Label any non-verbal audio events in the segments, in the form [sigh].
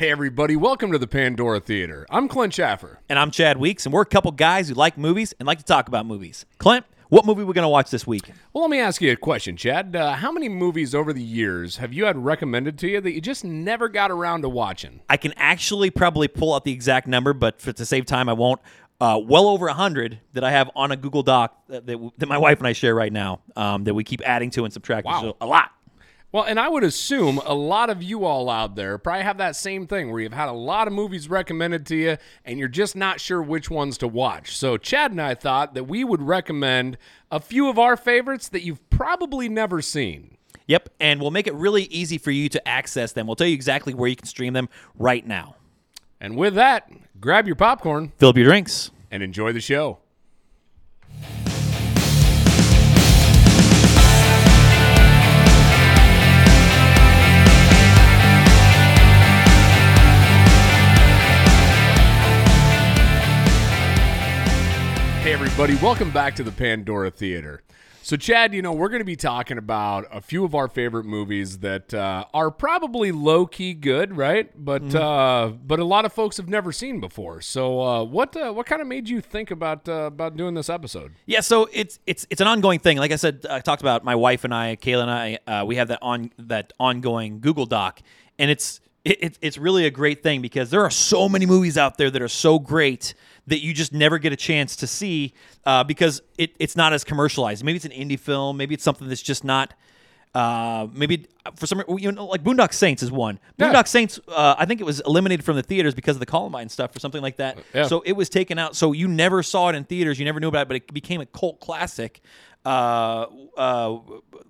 Hey, everybody, welcome to the Pandora Theater. I'm Clint Schaffer. And I'm Chad Weeks, and we're a couple guys who like movies and like to talk about movies. Clint, what movie we going to watch this week? Well, let me ask you a question, Chad. Uh, how many movies over the years have you had recommended to you that you just never got around to watching? I can actually probably pull out the exact number, but for, to save time, I won't. Uh, well over a hundred that I have on a Google Doc that, that, that my wife and I share right now. Um, that we keep adding to and subtracting. Wow. So a lot. Well, and I would assume a lot of you all out there probably have that same thing where you've had a lot of movies recommended to you and you're just not sure which ones to watch. So, Chad and I thought that we would recommend a few of our favorites that you've probably never seen. Yep, and we'll make it really easy for you to access them. We'll tell you exactly where you can stream them right now. And with that, grab your popcorn Fill up your drinks. and enjoy the show. Everybody, welcome back to the Pandora Theater. So, Chad, you know, we're going to be talking about a few of our favorite movies that uh, are probably low key good, right? But uh, but a lot of folks have never seen before. So, uh, what uh, what kind of made you think about uh, about doing this episode? Yeah, so it's it's it's an ongoing thing. Like I said, I talked about my wife and I, Kayla and I. Uh, we have that on that ongoing Google Doc, and it's it, it, it's really a great thing because there are so many movies out there that are so great that you just never get a chance to see uh, because it, it's not as commercialized. Maybe it's an indie film. Maybe it's something that's just not. Uh, maybe for some you know like Boondock Saints is one. Yeah. Boondock Saints, uh, I think it was eliminated from the theaters because of the Columbine stuff or something like that. Yeah. So it was taken out. So you never saw it in theaters. You never knew about it, but it became a cult classic. Uh, uh,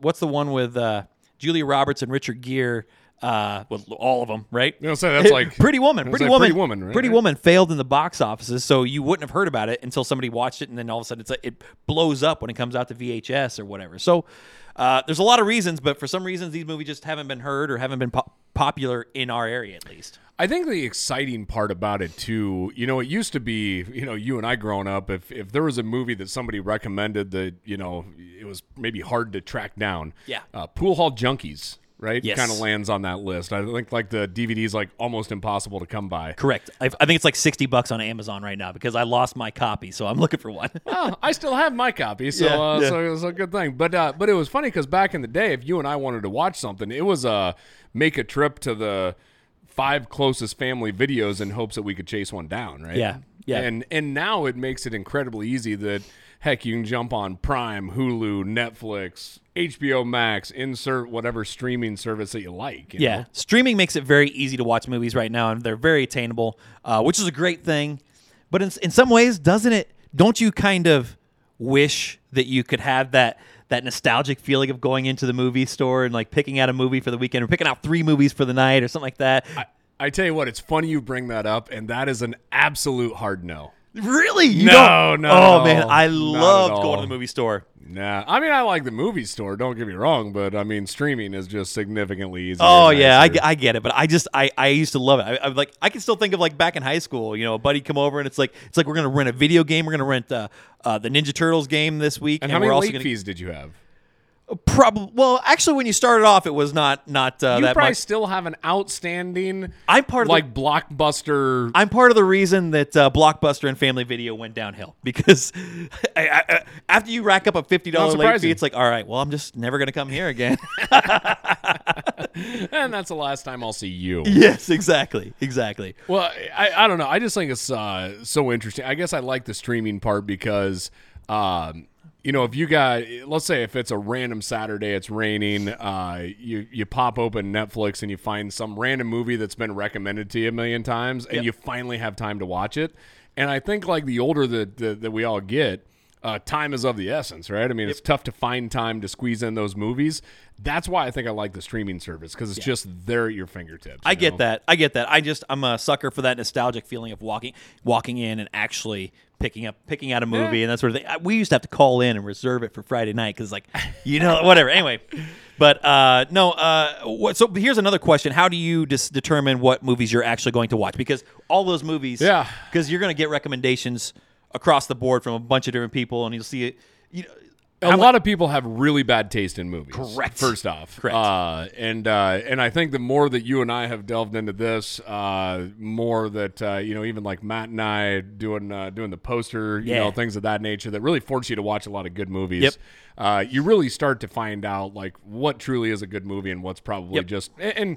what's the one with uh, Julia Roberts and Richard Gere? Uh, with all of them, right? You know, so that's like [laughs] Pretty Woman. That's Pretty like Woman. Pretty Woman, right? Pretty Woman failed in the box offices, so you wouldn't have heard about it until somebody watched it, and then all of a sudden it's like, it blows up when it comes out to VHS or whatever. So uh, there's a lot of reasons, but for some reasons these movies just haven't been heard or haven't been po- popular in our area at least. I think the exciting part about it too, you know, it used to be, you know, you and I growing up, if if there was a movie that somebody recommended that, you know, it was maybe hard to track down. Yeah. Uh, Pool Hall Junkies, right? Yes. Kind of lands on that list. I think like the DVD is like almost impossible to come by. Correct. I, I think it's like sixty bucks on Amazon right now because I lost my copy, so I'm looking for one. [laughs] Oh, I still have my copy, so Yeah, uh, yeah. so it's a good thing. But uh, but it was funny because back in the day, if you and I wanted to watch something, it was uh, make a trip to the five closest family videos in hopes that we could chase one down, right? Yeah, yeah. And and now it makes it incredibly easy that heck, you can jump on Prime, Hulu, Netflix, HBO Max, insert whatever streaming service that you like. you Yeah, know? streaming makes it very easy to watch movies right now, and they're very attainable, uh, which is a great thing. But in, in some ways, doesn't it? Don't you kind of wish that you could have that that nostalgic feeling of going into the movie store and like picking out a movie for the weekend, or picking out three movies for the night, or something like that? I, I tell you what, it's funny you bring that up, and that is an absolute hard no. Really? You No, don't? not Oh man. I loved going to the movie store. Nah, I mean I like the movie store. Don't get me wrong, but I mean streaming is just significantly easier. Oh yeah, I, I get it, but I just I, I used to love it. I, I like I can still think of like back in high school, you know, a buddy come over and it's like it's like we're gonna rent a video game. We're gonna rent uh, uh, the Ninja Turtles game this week, And and, how many late gonna fees did you have? Probably well actually when you started off it was not not uh, you that probably much. still have an outstanding, I'm part of the- like blockbuster. I'm part of the reason that uh, Blockbuster and Family Video went downhill [laughs] because I, I, I- after you rack up a fifty dollar late fee, it's like all right, well I'm just never gonna come here again. [laughs] [laughs] and that's the last time I'll see you. yes, exactly, exactly. Well, I, I don't know. I just think it's uh, so interesting. I guess I like the streaming part because, um, you know, if you got, let's say if it's a random Saturday, it's raining, uh, you you pop open Netflix and you find some random movie that's been recommended to you a million times, and Yep. you finally have time to watch it. And I think like the older that that, that we all get. Uh, time is of the essence, right? I mean, it's tough to find time to squeeze in those movies. That's why I think I like the streaming service because it's just there at your fingertips. I you get know? that. I get that. I just I'm a sucker for that nostalgic feeling of walking walking in and actually picking up picking out a movie Yeah. and that sort of thing. I- We used to have to call in and reserve it for Friday night because like you know [laughs] whatever. Anyway, but uh, no. Uh, what, so here's another question: How do you dis- determine what movies you're actually going to watch? Because all those movies, Yeah. because you're going to get recommendations across the board from a bunch of different people, and you'll see it. You know, a lot of people have really bad taste in movies. Correct. First off, Correct. Uh, and uh, and I think the more that you and I have delved into this, uh, more that uh, you know, even like Matt and I doing uh, doing the poster, you Yeah. know, things of that nature that really force you to watch a lot of good movies. Yep. Uh, you really start to find out like what truly is a good movie and what's probably Yep. just and. and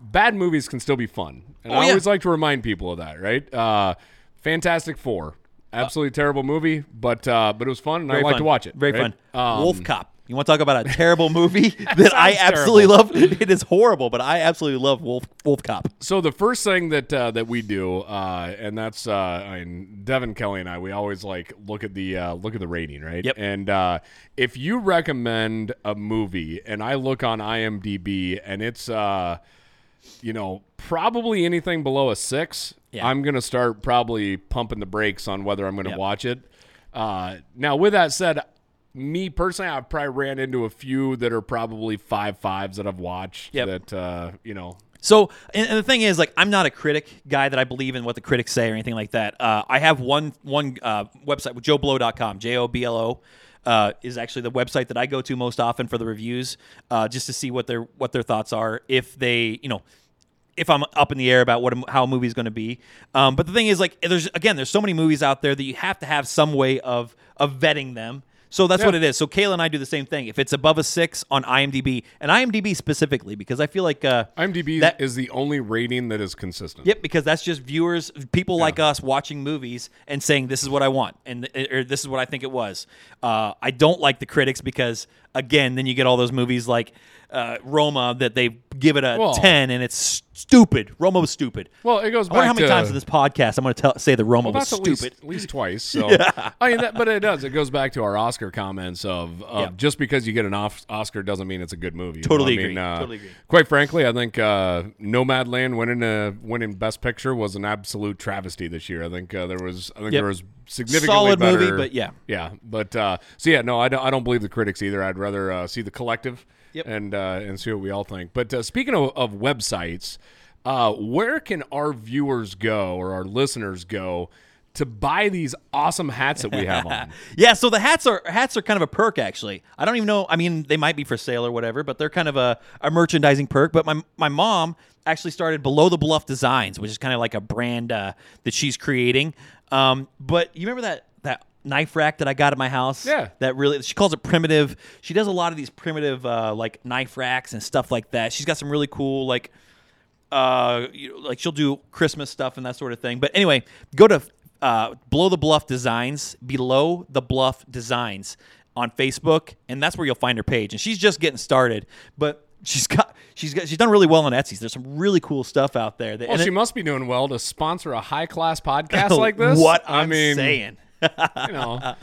Bad movies can still be fun, and Oh, I yeah. always like to remind people of that. Right? Uh, Fantastic Four, absolutely terrible movie, but uh, but it was fun, and I like to watch it. Very right? fun. Um, Wolf Cop. You want to talk about a terrible movie [laughs] [laughs] that I absolutely terrible. love? [laughs] It is horrible, but I absolutely love Wolf Wolf Cop. So the first thing that uh, that we do, uh, and that's uh, I mean, Devin Kelly and I, we always like look at the uh, look at the rating, right? Yep. And uh, if you recommend a movie, and I look on IMDb, and it's uh, you know probably anything below a six, Yeah. I'm gonna start probably pumping the brakes on whether I'm gonna Yep. watch it. Uh, now, with that said. Me personally, I've probably ran into a few that are probably five fives that I've watched. Yep. That uh, you know, So, and, and the thing is, like, I'm not a critic guy that I believe in what the critics say or anything like that. Uh, I have one one uh, website with JoBlo.com, J O B L O. Uh, is actually the website that I go to most often for the reviews, uh, just to see what their what their thoughts are. If they, you know, if I'm up in the air about what a, how a movie is going to be. Um, but the thing is, like, there's again, there's so many movies out there that you have to have some way of of vetting them. So that's what it is. So Kayla and I do the same thing. If it's above a six on IMDb, and IMDb specifically, because I feel like uh, IMDb That- is the only rating that is consistent. Yep, because that's just viewers, people like us watching movies and saying this is what I want and or this is what I think it was. Uh, I don't like the critics because again, then you get all those movies like uh, Roma that they give it a Well- ten and it's stupid. Roma was stupid. Well, it goes I wonder how many to- times in this podcast I'm going to tell say that Roma Well, was at least, stupid. at least twice. So [laughs] yeah. I mean, that, but it does. It goes back to our Oscar comments of, of Yeah. just because you get an off- Oscar doesn't mean it's a good movie. Totally I mean, agree. uh, Totally agree. Quite frankly, I think uh, Nomadland winning a winning Best Picture was an absolute travesty this year. I think uh, there was I think Yep. there was significantly Solid better, movie, but yeah. yeah. But uh, so yeah, no, I don't, I don't believe the critics either. I'd rather uh, see the collective Yep. and uh, and see what we all think. But uh, speaking of, of websites, uh, where can our viewers go or our listeners go to buy these awesome hats that we have on? [laughs] Yeah, so the hats are hats are kind of a perk actually. I don't even know. I mean, they might be for sale or whatever, but they're kind of a, a merchandising perk. But my my mom actually started Below the Bluff Designs, which is kind of like a brand uh, that she's creating. Um, but you remember that that knife rack that I got at my house? Yeah. That really she calls it primitive. She does a lot of these primitive uh, like knife racks and stuff like that. She's got some really cool like uh, you know, like she'll do Christmas stuff and that sort of thing. But anyway, go to uh, Below the Bluff Designs, Below the Bluff Designs on Facebook, and that's where you'll find her page. And she's just getting started, but she's got she's got she's done really well on Etsy. There's some really cool stuff out there. That, Well, she it- must be doing well to sponsor a high class [laughs] podcast like this. What I I'm mean, saying. You know.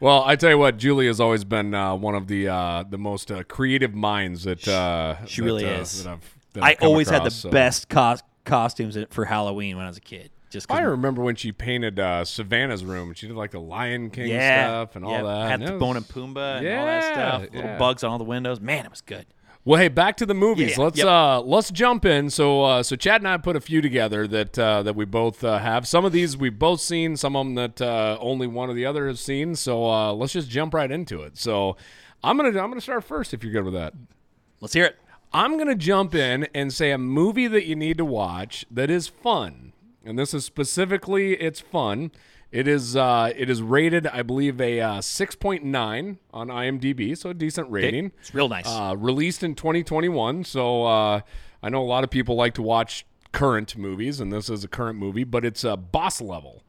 Well, I tell you what, Julie has always been uh, one of the uh, the most uh, creative minds that uh, She that, really uh, is. That that I always had the so. best cos- costumes for Halloween when I was a kid. Just I remember when she painted uh, Savannah's room. She did like the Lion King yeah, stuff and all yeah, that. Had and the it Bone and Pumbaa and all that stuff. Little yeah. bugs on all the windows. Man, it was good. Well, hey, back to the movies. Yeah, let's yep. uh let's jump in. So uh, so Chad and I put a few together that uh, that we both uh, have. Some of these we've both seen. Some of them that uh, only one or the other has seen. So uh, let's just jump right into it. So I'm gonna I'm gonna start first if you're good with that. Let's hear it. I'm going to jump in and say a movie that you need to watch that is fun. And this is specifically it's fun. It is uh, it is rated, I believe, a uh, 6.9 on IMDb, so a decent rating. It's real nice. Uh, released in 2021, so uh, I know a lot of people like to watch current movies, and this is a current movie, but it's uh, Boss Level.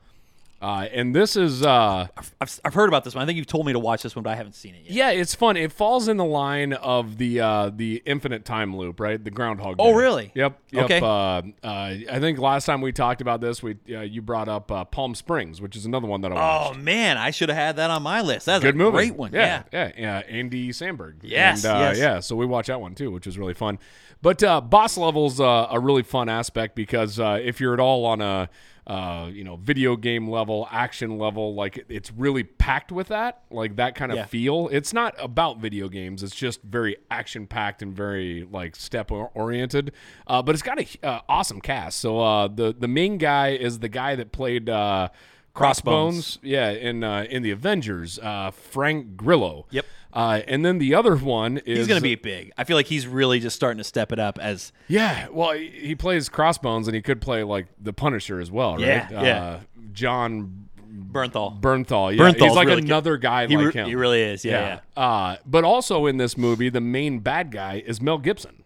Uh, and this is uh, I've, I've heard about this one. I think you've told me to watch this one, but I haven't seen it yet. yeah, it's fun. It falls in the line of the uh, the infinite time loop, right? The Groundhog. Oh, really? Yep. yep. Okay. Uh, uh, I think last time we talked about this, we uh, you brought up uh, Palm Springs, which is another one that I watched. Oh man, I should have had that on my list. That's Good a movie. great one. Yeah, Yeah. yeah, yeah. Andy Samberg. Yes, And, uh, yes. Yeah, so we watched that one too, which was really fun. But uh, boss levels uh, a really fun aspect because uh, if you're at all on a uh, you know video game level, action level, like it's really packed with that, like that kind of Yeah. feel. It's not about video games. It's just very action packed and very like step oriented. Uh, but it's got a uh, awesome cast. So uh, the the main guy is the guy that played. Uh, Crossbones. Yeah, in uh, in the Avengers, uh, Frank Grillo. Yep. Uh, and then the other one is He's going to be big. I feel like he's really just starting to step it up as Yeah, well, he he plays Crossbones, and he could play like the Punisher as well, right? Yeah, yeah. Uh, Jon Bernthal. Bernthal. Yeah, Bernthal's he's like really good. another guy He, like re- him. he really is. Yeah, yeah. Uh, but also in this movie, the main bad guy is Mel Gibson.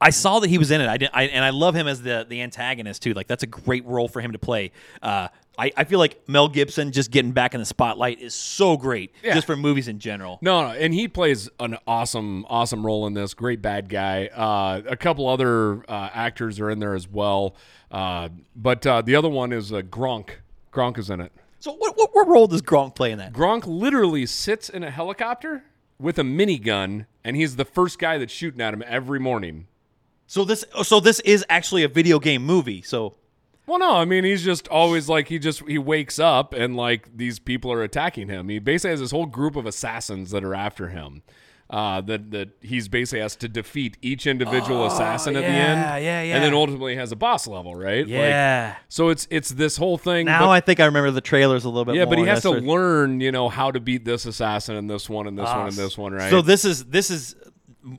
I saw that he was in it. I didn't, I, and I love him as the the antagonist too. Like that's a great role for him to play. Uh, I, I feel like Mel Gibson just getting back in the spotlight is so great, Yeah. just for movies in general. No, no, and he plays an awesome, awesome role in this. Great bad guy. Uh, a couple other uh, actors are in there as well, uh, but uh, the other one is uh, Gronk. Gronk is in it. So what, what what role does Gronk play in that? Gronk literally sits in a helicopter with a minigun, and he's the first guy that's shooting at him every morning. So this so this is actually a video game movie. So Well, no, I mean he's just always like he just he wakes up and like these people are attacking him. He basically has this whole group of assassins that are after him. Uh, that that he's basically has to defeat each individual assassin at the end. yeah, yeah, yeah. And then ultimately has a boss level, right? Like, yeah. so it's it's this whole thing. now but- I think I remember the trailers a little bit. yeah, but he has to That's learn, you know, how to beat this assassin and this one and this one and this one, right? So this is this is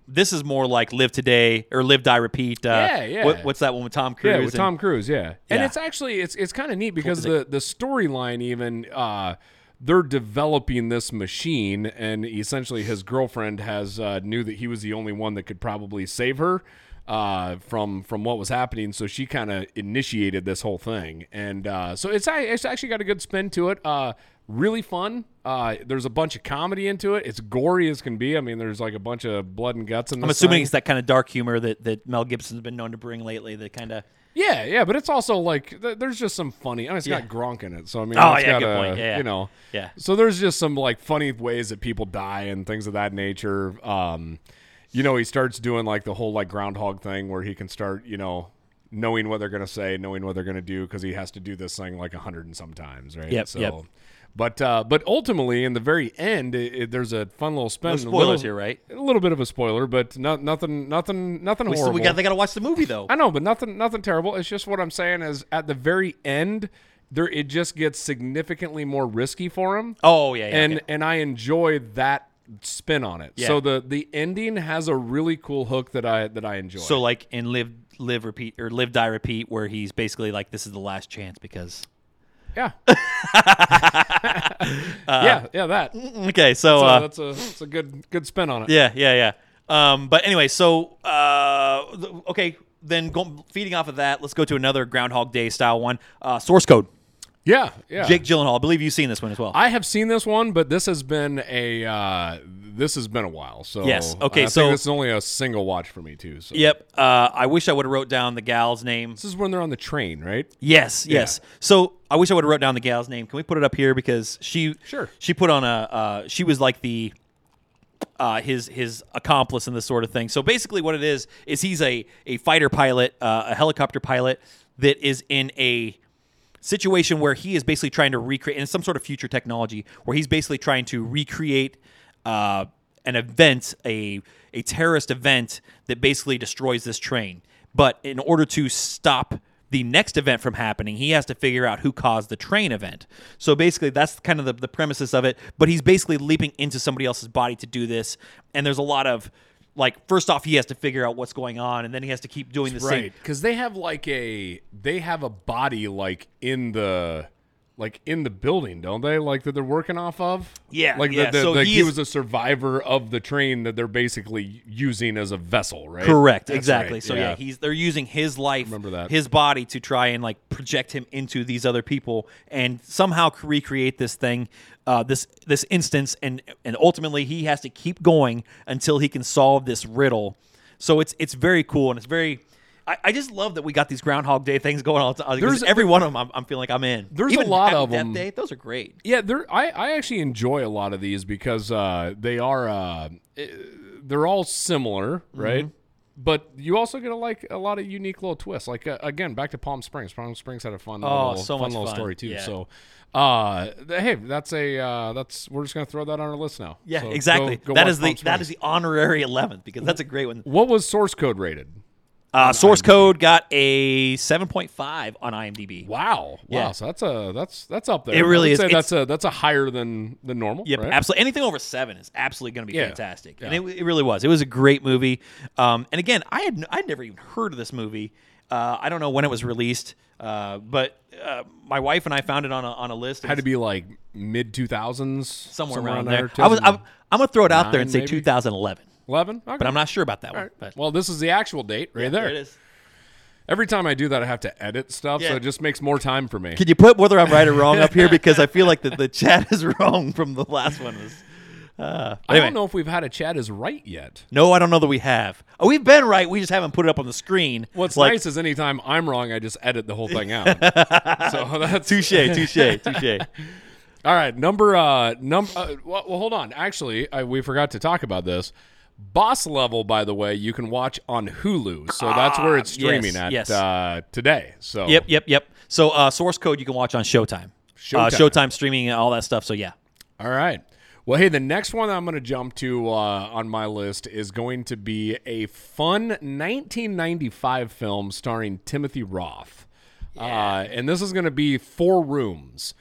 this is more like Live Today or Live Die Repeat. Uh, Yeah, yeah. What, what's that one with Tom Cruise? Yeah, with and- Tom Cruise, yeah. And it's actually it's it's kind of neat because the the storyline even uh they're developing this machine and essentially his girlfriend has uh, knew that he was the only one that could probably save her uh, from from what was happening so she kind of initiated this whole thing and uh, so it's it's actually got a good spin to it uh, really fun uh, there's a bunch of comedy into it it's gory as can be I mean there's like a bunch of blood and guts in this I'm assuming thing. it's that kind of dark humor that, that Mel Gibson's been known to bring lately. The kind of Yeah, yeah, but it's also like th- there's just some funny. I mean, it's Yeah. got Gronk in it, so I mean, Oh, it's yeah, got good a, point. Yeah, yeah. you know, Yeah. So there's just some like funny ways that people die and things of that nature. Um, you know, he starts doing like the whole like groundhog thing where he can start, you know, knowing what they're gonna say, knowing what they're gonna do because he has to do this thing like a hundred and sometimes, right? Yep, So. yep. But uh, but ultimately, in the very end, it, it, there's a fun little spin. no a spoilers little- here, right? A little bit of a spoiler, but not nothing, nothing, nothing We, horrible. still, we got they got to watch the movie though. I know, but nothing nothing terrible. It's just what I'm saying is at the very end, there it just gets significantly more risky for him. Oh yeah, yeah. and okay. and I enjoy that spin on it. Yeah. So the the ending has a really cool hook that I that I enjoy. so like in Live Live Repeat or Live Die Repeat, where he's basically like this is the last chance because. yeah, [laughs] [laughs] yeah, yeah. That. Okay, so So uh, that's a that's a good good spin on it. Yeah, yeah, yeah. Um, but anyway, so uh, okay, then go, feeding off of that, let's go to another Groundhog Day style one. Uh, Source Code. Yeah, yeah. Jake Gyllenhaal. I believe you've seen this one as well. I have seen this one, but this has been a uh, this has been a while. So Yes. Okay, I so- think this is only a single watch for me too. So yep. Uh, I wish I would have wrote down the gal's name. this is when they're on the train, right? Yes, yes. So I wish I would have wrote down the gal's name. Can we put it up here because she Sure. she put on a uh, she was like the uh, his his accomplice in this sort of thing. So basically, what it is is he's a a fighter pilot, uh, a helicopter pilot that is in a situation where he is basically trying to recreate in some sort of future technology where he's basically trying to recreate uh, an event, a a terrorist event that basically destroys this train. But in order to stop the next event from happening, he has to figure out who caused the train event. So basically, that's kind of the, the premises of it. But he's basically leaping into somebody else's body to do this. And there's a lot of like, first off, he has to figure out what's going on, and then he has to keep doing the same. right because they have like a they have a body like in the like in the building don't they like that they're working off of Yeah, like yeah. the, the, So he is- was a survivor of the train that they're basically using as a vessel right Correct, That's exactly. right, So yeah. he's they're using his life, Remember that. his body to try and like project him into these other people and somehow recreate this thing, uh, this this instance, and and ultimately he has to keep going until he can solve this riddle. So it's it's very cool and it's very. I, I just love that we got these Groundhog Day things going on. There's There's- every one of them. I'm, I'm feeling like I'm in. There's a lot Happy of Death 'em. Day, those are great. Yeah, they're I, I actually enjoy a lot of these because uh, they are uh, eh, they're all similar, Mm-hmm. right? But you also get a, like a lot of unique little twists. Like uh, again, back to Palm Springs. Palm Springs had a fun, Oh, little, so fun little fun. story too. Yeah. So, uh, th- hey, that's a uh, that's we're just gonna throw that on our list now. Yeah, So exactly. go- go that watch the Palm Springs. is the honorary eleventh because that's a great one. What was source code rated? Uh, source code got a 7.5 on IMDb. Wow. Yeah. Wow. So that's a that's that's up there. It really is. That's a that's a higher than than normal. Yep, right? absolutely. Anything over seven is absolutely going to be Yeah. fantastic, Yeah. and it, it really was. It was a great movie. Um, and again, I had I'd never even heard of this movie. Uh, I don't know when it was released, uh, but uh, my wife and I found it on a on a list. It Had to be like mid two thousands, somewhere, around there. I was I'm, I'm gonna throw it out there and say maybe? 2011, eleven. Okay. but I'm not sure about that one. All right. But Well, this is the actual date right there. there it is. Every time I do that, I have to edit stuff, so Yeah. it just makes more time for me. Can you put whether I'm right or wrong up here because I feel like the, the chat is [laughs] wrong from the last one was. Uh, I anyway. don't know if we've had a chat is right yet. No, I don't know that we have. Oh, we've been right. We just haven't put it up on the screen. What's like, nice is anytime I'm wrong, I just edit the whole thing out. [laughs] so [laughs] that's Touche, touche, touche. All right, number uh number uh, well, well, hold on. Actually, I, we forgot to talk about this. Boss Level, by the way, you can watch on Hulu. So that's where it's Ah, yes, streaming at yes. uh, today. So Yep, yep, yep. So uh, source code you can watch on Showtime. Uh, Showtime. Showtime streaming and all that stuff. So yeah. All right. Well, hey, the next one I'm going to jump to uh, on my list is going to be a fun 1995 film starring Timothy Roth. Uh, and this is going to be Four Rooms.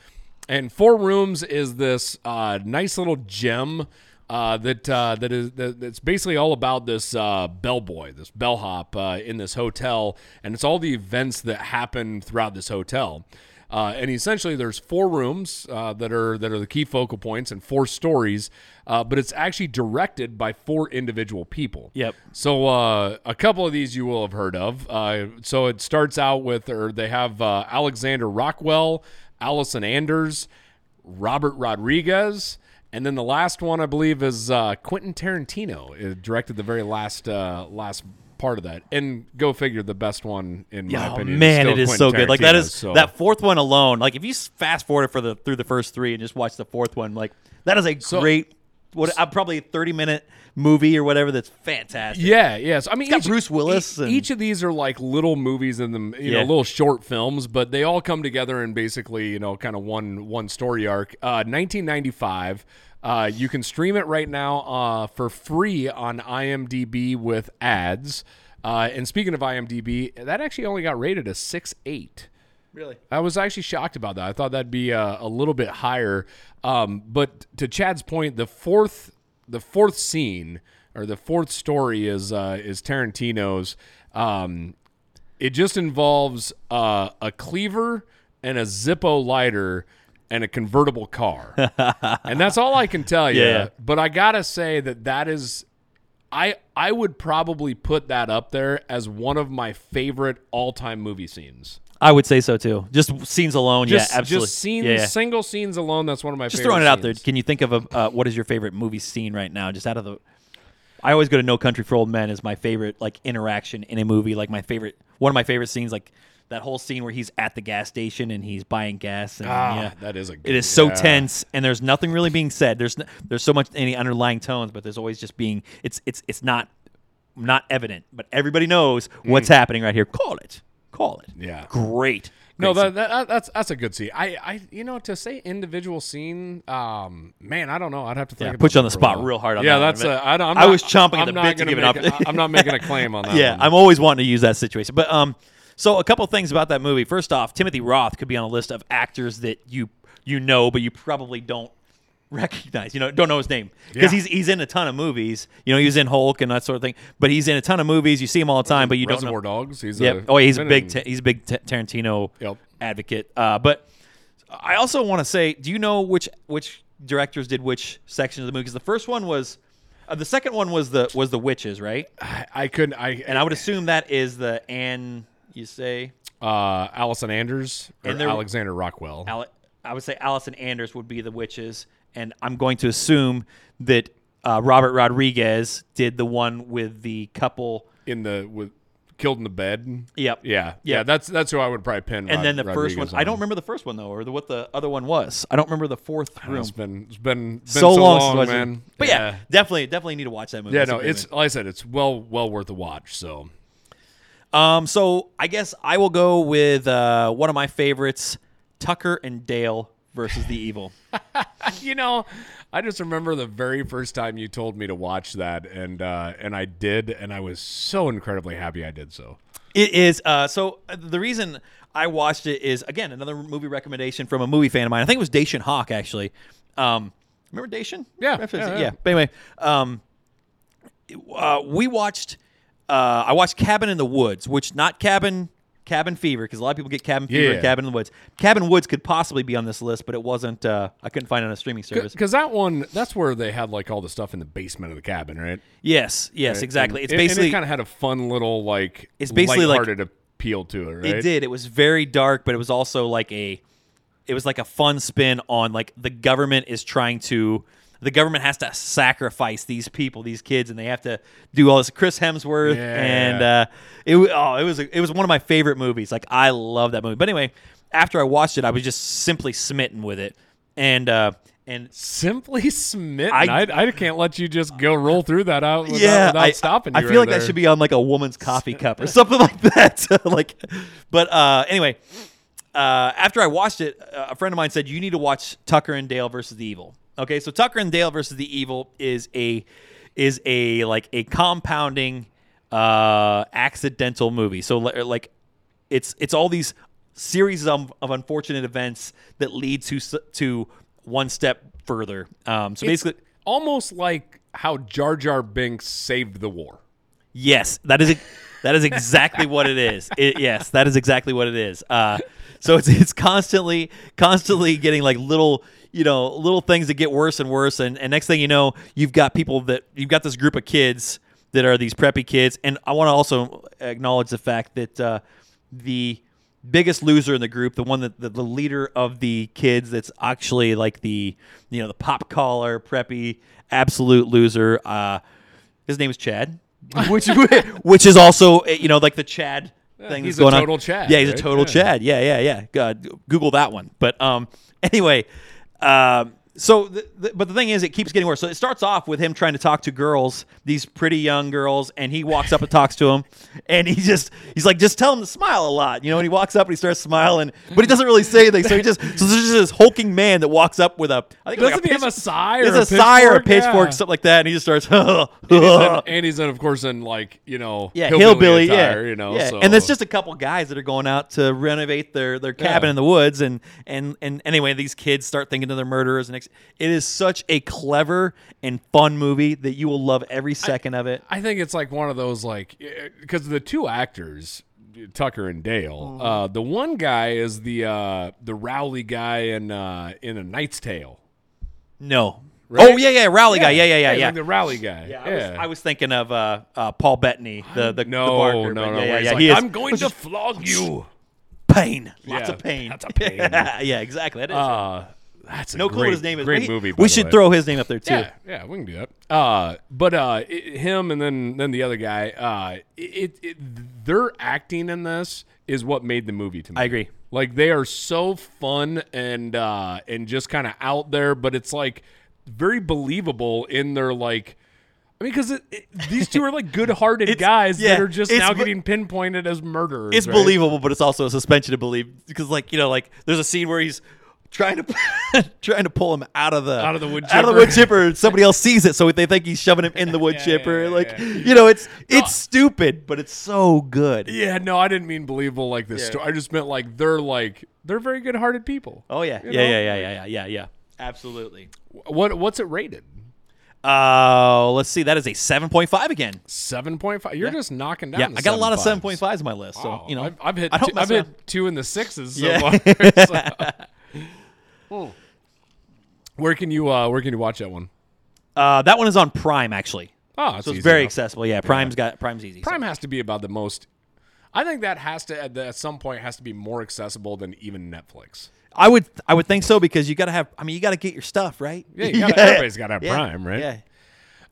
And Four Rooms is this uh, nice little gem uh, that uh, that is that, that's basically all about this uh, bellboy, this bellhop uh, in this hotel, and it's all the events that happen throughout this hotel. Uh, and essentially, there's four rooms uh, that are that are the key focal points and four stories, uh, but it's actually directed by four individual people. Yep. So uh, a couple of these you will have heard of. Uh, so it starts out with, or they have uh, Alexander Rockwell, Allison Anders, Robert Rodriguez, and then the last one I believe is uh, Quentin Tarantino. It directed the very last uh, last part of that. And go figure, the best one in my Oh opinion. man, still it is Quentin so good. Like that is so- that fourth one alone. Like if you fast forward for the through the first three and just watch the fourth one, like that is a So- great. What uh, probably a thirty minute movie or whatever. That's fantastic. Yeah, yes. I mean, got each, Bruce Willis e- and- Each of these are like little movies in them, you know, little short films, but they all come together in basically, you know, kind of one one story arc. Uh, 1995. Uh, you can stream it right now uh, for free on IMDb with ads. Uh, and speaking of IMDb, that actually only got rated a six eight. Really. I was actually shocked about that. I thought that'd be uh, a little bit higher. Um, but to Chad's point, the fourth the fourth scene or the fourth story is uh, is Tarantino's. Um, it just involves uh, a cleaver and a Zippo lighter and a convertible car, [laughs] and that's all I can tell you. Yeah. But I gotta say that that is. I, I would probably put that up there as one of my favorite all time movie scenes. I would say so too. Just scenes alone. Just, yeah, absolutely. Just scenes, Yeah, yeah. single scenes alone. That's one of my favorite. Just throwing it out there. Can you think of a uh, what is your favorite movie scene right now? Just out of the, I always go to No Country for Old Men as my favorite like interaction in a movie. Like my favorite, one of my favorite scenes. Like that whole scene where he's at the gas station and he's buying gas. And, Ah, yeah, that is a. Good, it is so yeah. tense and there's nothing really being said. There's there's so much any underlying tones, but there's always just being. It's it's it's not not evident, but everybody knows what's happening right here. Call it, call it. Yeah. great. No, that, that that's that's a good scene. I, I you know to say individual scene, um, man, I don't know. I'd have to think. Yeah, put you on the spot real hard on yeah, that that's. a, I, don't, I'm I not- was chomping at the bit to give it up. a- I'm not making a claim on [laughs] that. yeah, one. I'm always wanting to use that situation. But um, so a couple things about that movie. First off, Timothy Roth could be on a list of actors that you you know, but you probably don't recognize. You know, don't know his name because Yeah. he's he's in a ton of movies. You know, he's in Hulk and that sort of thing. But he's in a ton of movies. You see him all the time, but you don't know. Reservoir Dogs. He's Oh, he's a big ta- he's a big ta- Tarantino Yep. advocate. Uh, but I also want to say, do you know which which directors did which section of the movie? Because the first one was, uh, the second one was the was the witches, right? I, I couldn't. I And I would assume that is the Anne. You say uh, Allison Anders or And there- Alexander Rockwell. Ale- I would say Allison Anders would be the witches, and I'm going to assume that uh, Robert Rodriguez did the one with the couple. in the with killed in the bed. Yep. Yeah, yeah. That's that's who I would probably pin. And Rod- then the first one, Rodriguez I don't remember the first one though, or the, what the other one was. I don't remember the fourth room. It's been it's been, been so, long, since I watched man. But yeah. definitely, definitely need to watch that movie. yeah. A No, it's movie. like I said, it's well well worth a watch. So um. So I guess I will go with uh, one of my favorites, Tucker and Dale versus the Evil. [laughs] [laughs] you know, I just remember the very first time you told me to watch that, and uh, and I did, and I was so incredibly happy I did so. It is. Uh, so uh, the reason I watched it is again another movie recommendation from a movie fan of mine. I think it was Dacian Hawk actually. Um, remember Dacian? Yeah, yeah, yeah, yeah. But anyway, um, uh, we watched. Uh, I watched Cabin in the Woods, which not Cabin Cabin Fever because a lot of people get Cabin Fever Yeah. and Cabin in the Woods. Cabin Woods could possibly be on this list, but it wasn't. Uh, I couldn't find it on a streaming service. Because that one, that's where they had like all the stuff in the basement of the cabin, right? Yes, yes, exactly. It's it- and basically it kind of had a fun little like It's basically like- lighthearted appeal to it, right? It did. It was very dark, but it was also like a it was like a fun spin on like the government is trying to the government has to sacrifice these people, these kids, and they have to do all this. Chris Hemsworth Yeah. and uh, it oh, it was it was one of my favorite movies. Like I love that movie. But anyway, after I watched it, I was just simply smitten with it, and uh, and Simply smitten. I- I, I, can't let you just go roll through that out without, yeah, without I, stopping. I you feel right like that should be on like a woman's coffee cup or [laughs] something like that. [laughs] like, but uh, anyway, uh, after I watched it, uh, a friend of mine said you need to watch Tucker and Dale versus the Evil. Okay, so Tucker and Dale versus the Evil is a is a like a compounding uh, accidental movie. So like it's it's all these series of, of unfortunate events that lead to to one step further. Um, so It's basically, almost like how Jar Jar Binks saved the war. Yes, that is that is exactly what it is. It, yes, that is exactly what it is. Uh, so it's it's constantly constantly getting like little you know little things that get worse and worse, and, and next thing you know, you've got people that you've got this group of kids that are these preppy kids, and I want to also acknowledge the fact that uh, the biggest loser in the group, the one that the, the leader of the kids, that's actually like the you know the pop collar preppy absolute loser. Uh, his name is Chad, [laughs] which [laughs] which is also uh, you know like the Chad thing he's that's going a on. total Chad, Yeah, he's right? a total Yeah. Chad. Yeah, yeah, yeah. God, Google that one. But um, [laughs] anyway, um, so the, the, but the thing is, it keeps getting worse. So it starts off with him trying to talk to girls, these pretty young girls, and he walks up and talks to them, and he just he's like, just tell him to smile a lot, you know. And he walks up and he starts smiling, but he doesn't really say anything. So he just so there's just this hulking man that walks up with a I think like Doesn't he have a pitch- sigh or There's a a sigh or a pitchfork? pitchfork, Yeah. something like that, and he just starts. [laughs] And he's, in, and he's in, of course, in like you know, Yeah, hillbilly, hillbilly, attire, yeah, you know. yeah. So. And there's just a couple guys that are going out to renovate their, their cabin Yeah. in the woods, and and and anyway, these kids start thinking of their murderers. And ex- it is such a clever and fun movie that you will love every second of it. I think it's like one of those like because the two actors, Tucker and Dale. Mm-hmm. Uh, the one guy is the uh, the Rowley guy in uh, in a Knight's Tale. No. Right? Oh yeah, yeah, Rowley guy. Yeah, yeah, yeah, he's yeah. like the Rowley guy. yeah, Yeah, I, was, I was thinking of uh, uh, Paul Bettany, the the, no, the barker. no, no. Yeah, yeah, yeah. like, he is I'm going to flog you. pain, lots Yeah, of pain. Lots of pain. [laughs] yeah, exactly. That is. That's a no clue what his name is. Great We- movie. by We the should way. throw his name up there too. Yeah, yeah, we can do that. Uh, but uh, it, him and then then the other guy. Uh, it, it their acting in this is what made the movie to me. I agree. Like they are so fun and uh, and just kind of out there, but it's like very believable in their like. I mean, because it, it, these two are like [laughs] good-hearted guys yeah, that are just now getting pinpointed as murderers. it's right? believable, but it's also a suspension of belief because, like, you know, like there's a scene where he's trying to [laughs] trying to pull him out of the Out of the wood chipper. out of the chipper. wood chipper. [laughs] Somebody else sees it, so they think he's shoving him in the wood Yeah, chipper. yeah, like, yeah. you know, it's it's stupid, but it's so good. Yeah, no, I didn't mean believable like this. Yeah. story. I just meant like they're like they're very good-hearted people. Oh yeah, You yeah, know? yeah, yeah, yeah, yeah, yeah, yeah. Absolutely. What what's it rated? Uh, let's see. That is a seven point five again. Seven point five. You're just knocking down. Yeah, the I got a lot of seven 7.5s. point fives on my list. So Wow, you know, I've, I've hit I two, I've hit two in the sixes so Yeah. far. [laughs] so. Where can you uh where can you watch that one? Uh, that one is on Prime actually, Oh, so it's very enough. accessible. Yeah, Prime's got Prime's easy. so- Prime has to be about the most. I think that has to at, at some point has to be more accessible than even Netflix. I would I would think so because you got to have. I mean, you got to get your stuff right. Yeah, you [laughs] gotta, everybody's got to have Yeah, Prime, right? Yeah.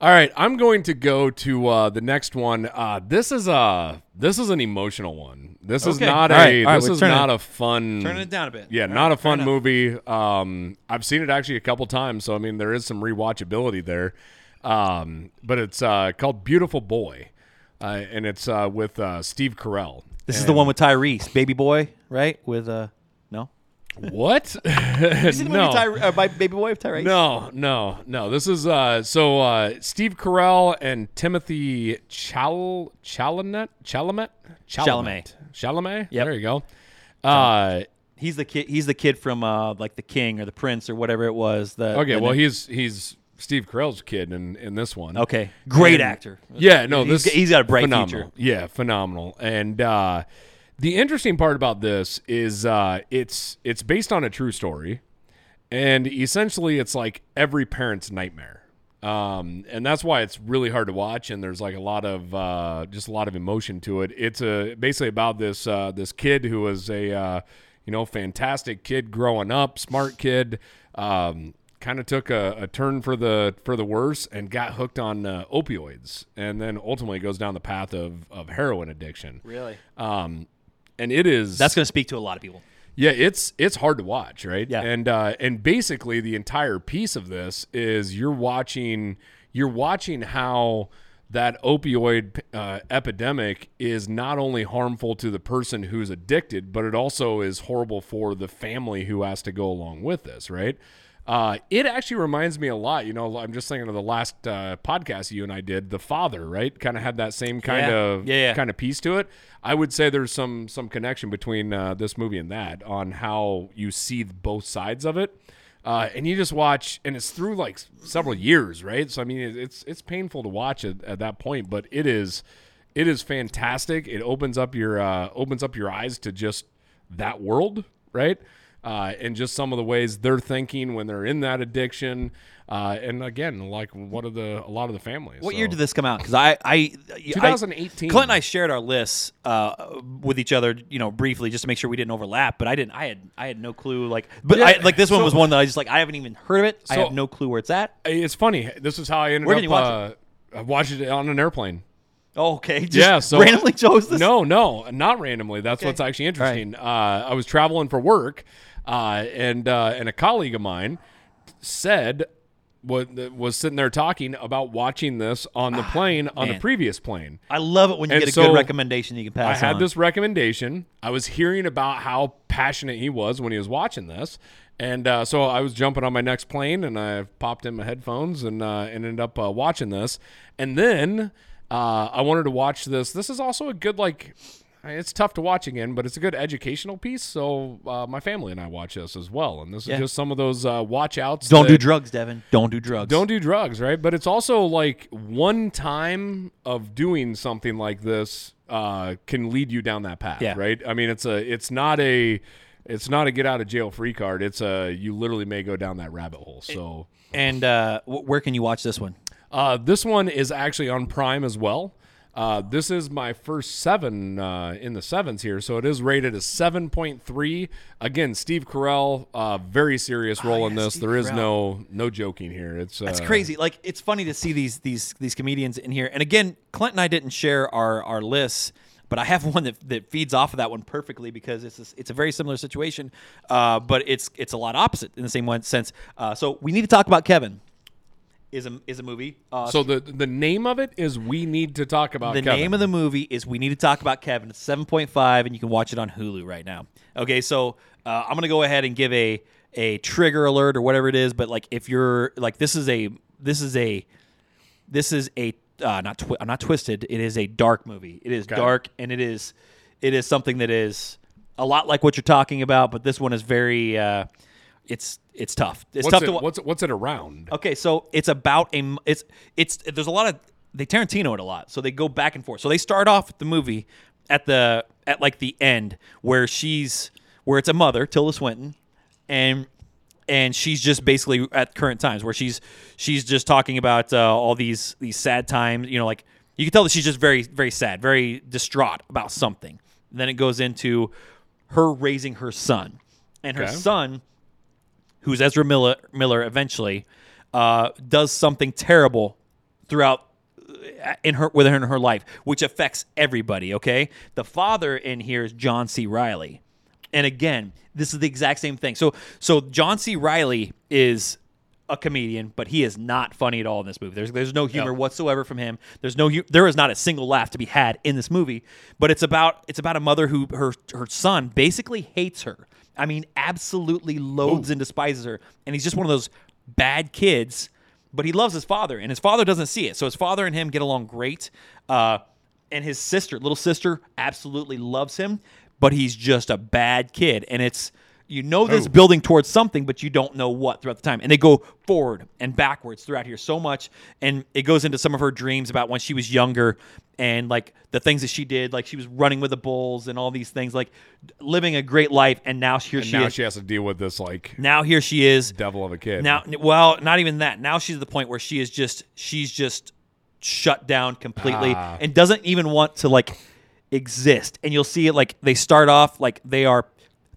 All right, I'm going to go to uh, the next one. Uh, this is a this is an emotional one. This is Okay. not All a right, all right, this we're is turning not it- a fun Turning it down a bit. Yeah, All not right, a fun enough. movie. Um, I've seen it actually a couple times, so I mean there is some rewatchability there. Um, but it's uh, called Beautiful Boy, uh, and it's uh, with uh, Steve Carell. This is the one with Tyrese, baby boy, right? With uh, no. What? [laughs] You seen the no. movie Ty, uh, by Baby Boy of Tyrese? No, no, no. This is uh so uh Steve Carell and Timothy Chal Chalamet Chalamet Chalamet. Chalamet. Yep. There you go. Uh He's the kid. He's the kid from uh, like the King or the Prince or whatever it was. The okay, the- well he's he's Steve Carell's kid in in this one. okay, great And- actor. Yeah, no, He's this he's got a bright phenomenal. future. Yeah, phenomenal. And uh, the interesting part about this is uh, it's it's based on a true story, and essentially it's like every parent's nightmare. Um, and that's why it's really hard to watch, and there's like a lot of uh, just a lot of emotion to it. It's a basically about this uh, this kid who was a uh, you know fantastic kid growing up, smart kid. Um, kind of took a, a turn for the for the worse and got hooked on uh, opioids, and then ultimately goes down the path of of heroin addiction. Really? Um, and it is That's going to speak to a lot of people. yeah, it's it's hard to watch, right? Yeah. And uh, and basically the entire piece of this is you're watching you're watching how that opioid uh, epidemic is not only harmful to the person who's addicted, but it also is horrible for the family who has to go along with this, right? Uh, it actually reminds me a lot. You know, I'm just thinking of the last uh, podcast you and I did, The Father, right? Kind of had that same kind Yeah. of Yeah, yeah. kind of piece to it. I would say there's some some connection between uh, this movie and that on how you see both sides of it. Uh, and you just watch, and it's through like several years, right? So I mean, it's it's painful to watch at, at that point, but it is it is fantastic. It opens up your uh, opens up your eyes to just that world, right? Uh, and just some of the ways they're thinking when they're in that addiction, uh, and again, like what are the a lot of the families. What So- year did this come out? Because I, I, I 2018. Clint and I shared our lists uh, with each other, you know, briefly just to make sure we didn't overlap. But I didn't. I had, I had no clue. Like, but Yeah, I, like this one so- was one that I just like. I haven't even heard of it. I have no clue where it's at. It's funny. This is how I ended Where up. did you watch uh, I watched it on an airplane. Oh, okay. [laughs] Just yeah, so randomly chose this. No, no, not randomly. That's Okay. what's actually interesting. Uh, I was traveling for work, uh, and uh, and a colleague of mine said what was sitting there talking about watching this on the plane on the previous plane. I love it when you And get a so, good recommendation you can pass. I had on. this recommendation. I was hearing about how passionate he was when he was watching this. And uh, so I was jumping on my next plane and I popped in my headphones and, uh, and ended up uh, watching this. And then uh, I wanted to watch this. This is also a good, like, it's tough to watch again, but it's a good educational piece. So uh, my family and I watch this as well. And this Yeah. is just some of those uh, watch outs. Don't do that- drugs, Devin. Don't do drugs. don't do drugs, right? But it's also like one time of doing something like this uh, can lead you down that path, Yeah. right? I mean, it's a, it's not a, it's not a get out of jail free card. It's a, you literally may go down that rabbit hole. So And uh, wh- where can you watch this one? uh, this one is actually on Prime as well. Uh, this is my first seven uh, in the sevens here, so it is rated as seven point three. Again, Steve Carell, uh, very serious role in yeah, this. Steve There is Carell. no no joking here. It's That's uh, crazy. Like it's funny to see these these these comedians in here. And again, Clint and I didn't share our our lists, but I have [laughs] one that, that feeds off of that one perfectly because it's a, it's a very similar situation, uh, but it's it's a lot opposite in the same one sense. Uh, so we need to talk about Kevin. Is a is a movie. Uh, So the the name of it is we need to talk about the Kevin. name of the movie is We Need to Talk About Kevin. It's 7.5, and you can watch it on Hulu right now. Okay, so uh, I'm gonna go ahead and give a a trigger alert or whatever it is. But like, if you're like, this is a this is a this is a uh, not twi- I'm not twisted. It is a dark movie. It is dark, and it is it is something that is a lot like what you're talking about. But this one is very uh, it's it's tough. It's what's tough it, to wa- what's what's it around? Okay, so it's about a it's it's there's a lot of they Tarantino it a lot. So they go back and forth. So they start off with the movie at the at like the end where she's where it's a mother, Tilda Swinton, and and she's just basically at current times where she's she's just talking about uh, all these these sad times. You know, like you can tell that she's just very very sad, very distraught about something. then it goes into her raising her son, and her Okay. son who's Ezra Miller, Miller eventually uh, does something terrible throughout uh, in her within her life, which affects everybody. Okay, the father in here is John C. Reilly, and again, this is the exact same thing. So, so John C. Reilly is a comedian, but he is not funny at all in this movie. There's there's no humor whatsoever from him. There's no there is not a single laugh to be had in this movie. But it's about it's about a mother who her her son basically hates her. I mean, absolutely loathes and despises her, and he's just one of those bad kids. But he loves his father, and his father doesn't see it. So his father and him get along great. Uh, and his sister, little sister, absolutely loves him, but he's just a bad kid. And it's you know this Oh. building towards something, but you don't know what throughout the time. And they go forward and backwards throughout here so much. And it goes into some of her dreams about when she was younger and like the things that she did, like she was running with the bulls and all these things, like living a great life. And now here And she now is. she has to deal with this like now here she is. devil of a kid. Now, well, not even that. Now she's at the point where she is just she's just shut down completely Ah. and doesn't even want to like exist. And you'll see it like they start off like they are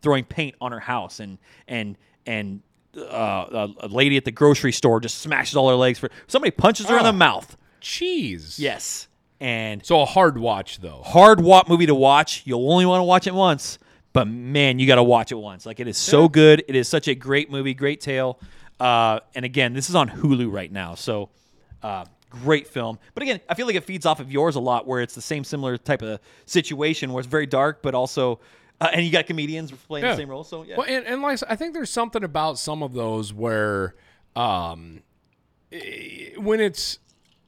throwing paint on her house and and and uh, a, a lady at the grocery store just smashes all her legs for somebody punches her in Oh. the mouth. cheese. Yes. And So a hard watch though. hard walk movie to watch. You'll only want to watch it once, but man, you got to watch it once. Like it is so good. It is such a great movie, great tale. Uh, and again, this is on Hulu right now, so uh, great film. But again, I feel like it feeds off of yours a lot, where it's the same similar type of situation where it's very dark, but also, uh, and you got comedians playing Yeah. the same role. So yeah, Well, and, and like I think there's something about some of those where, um, when it's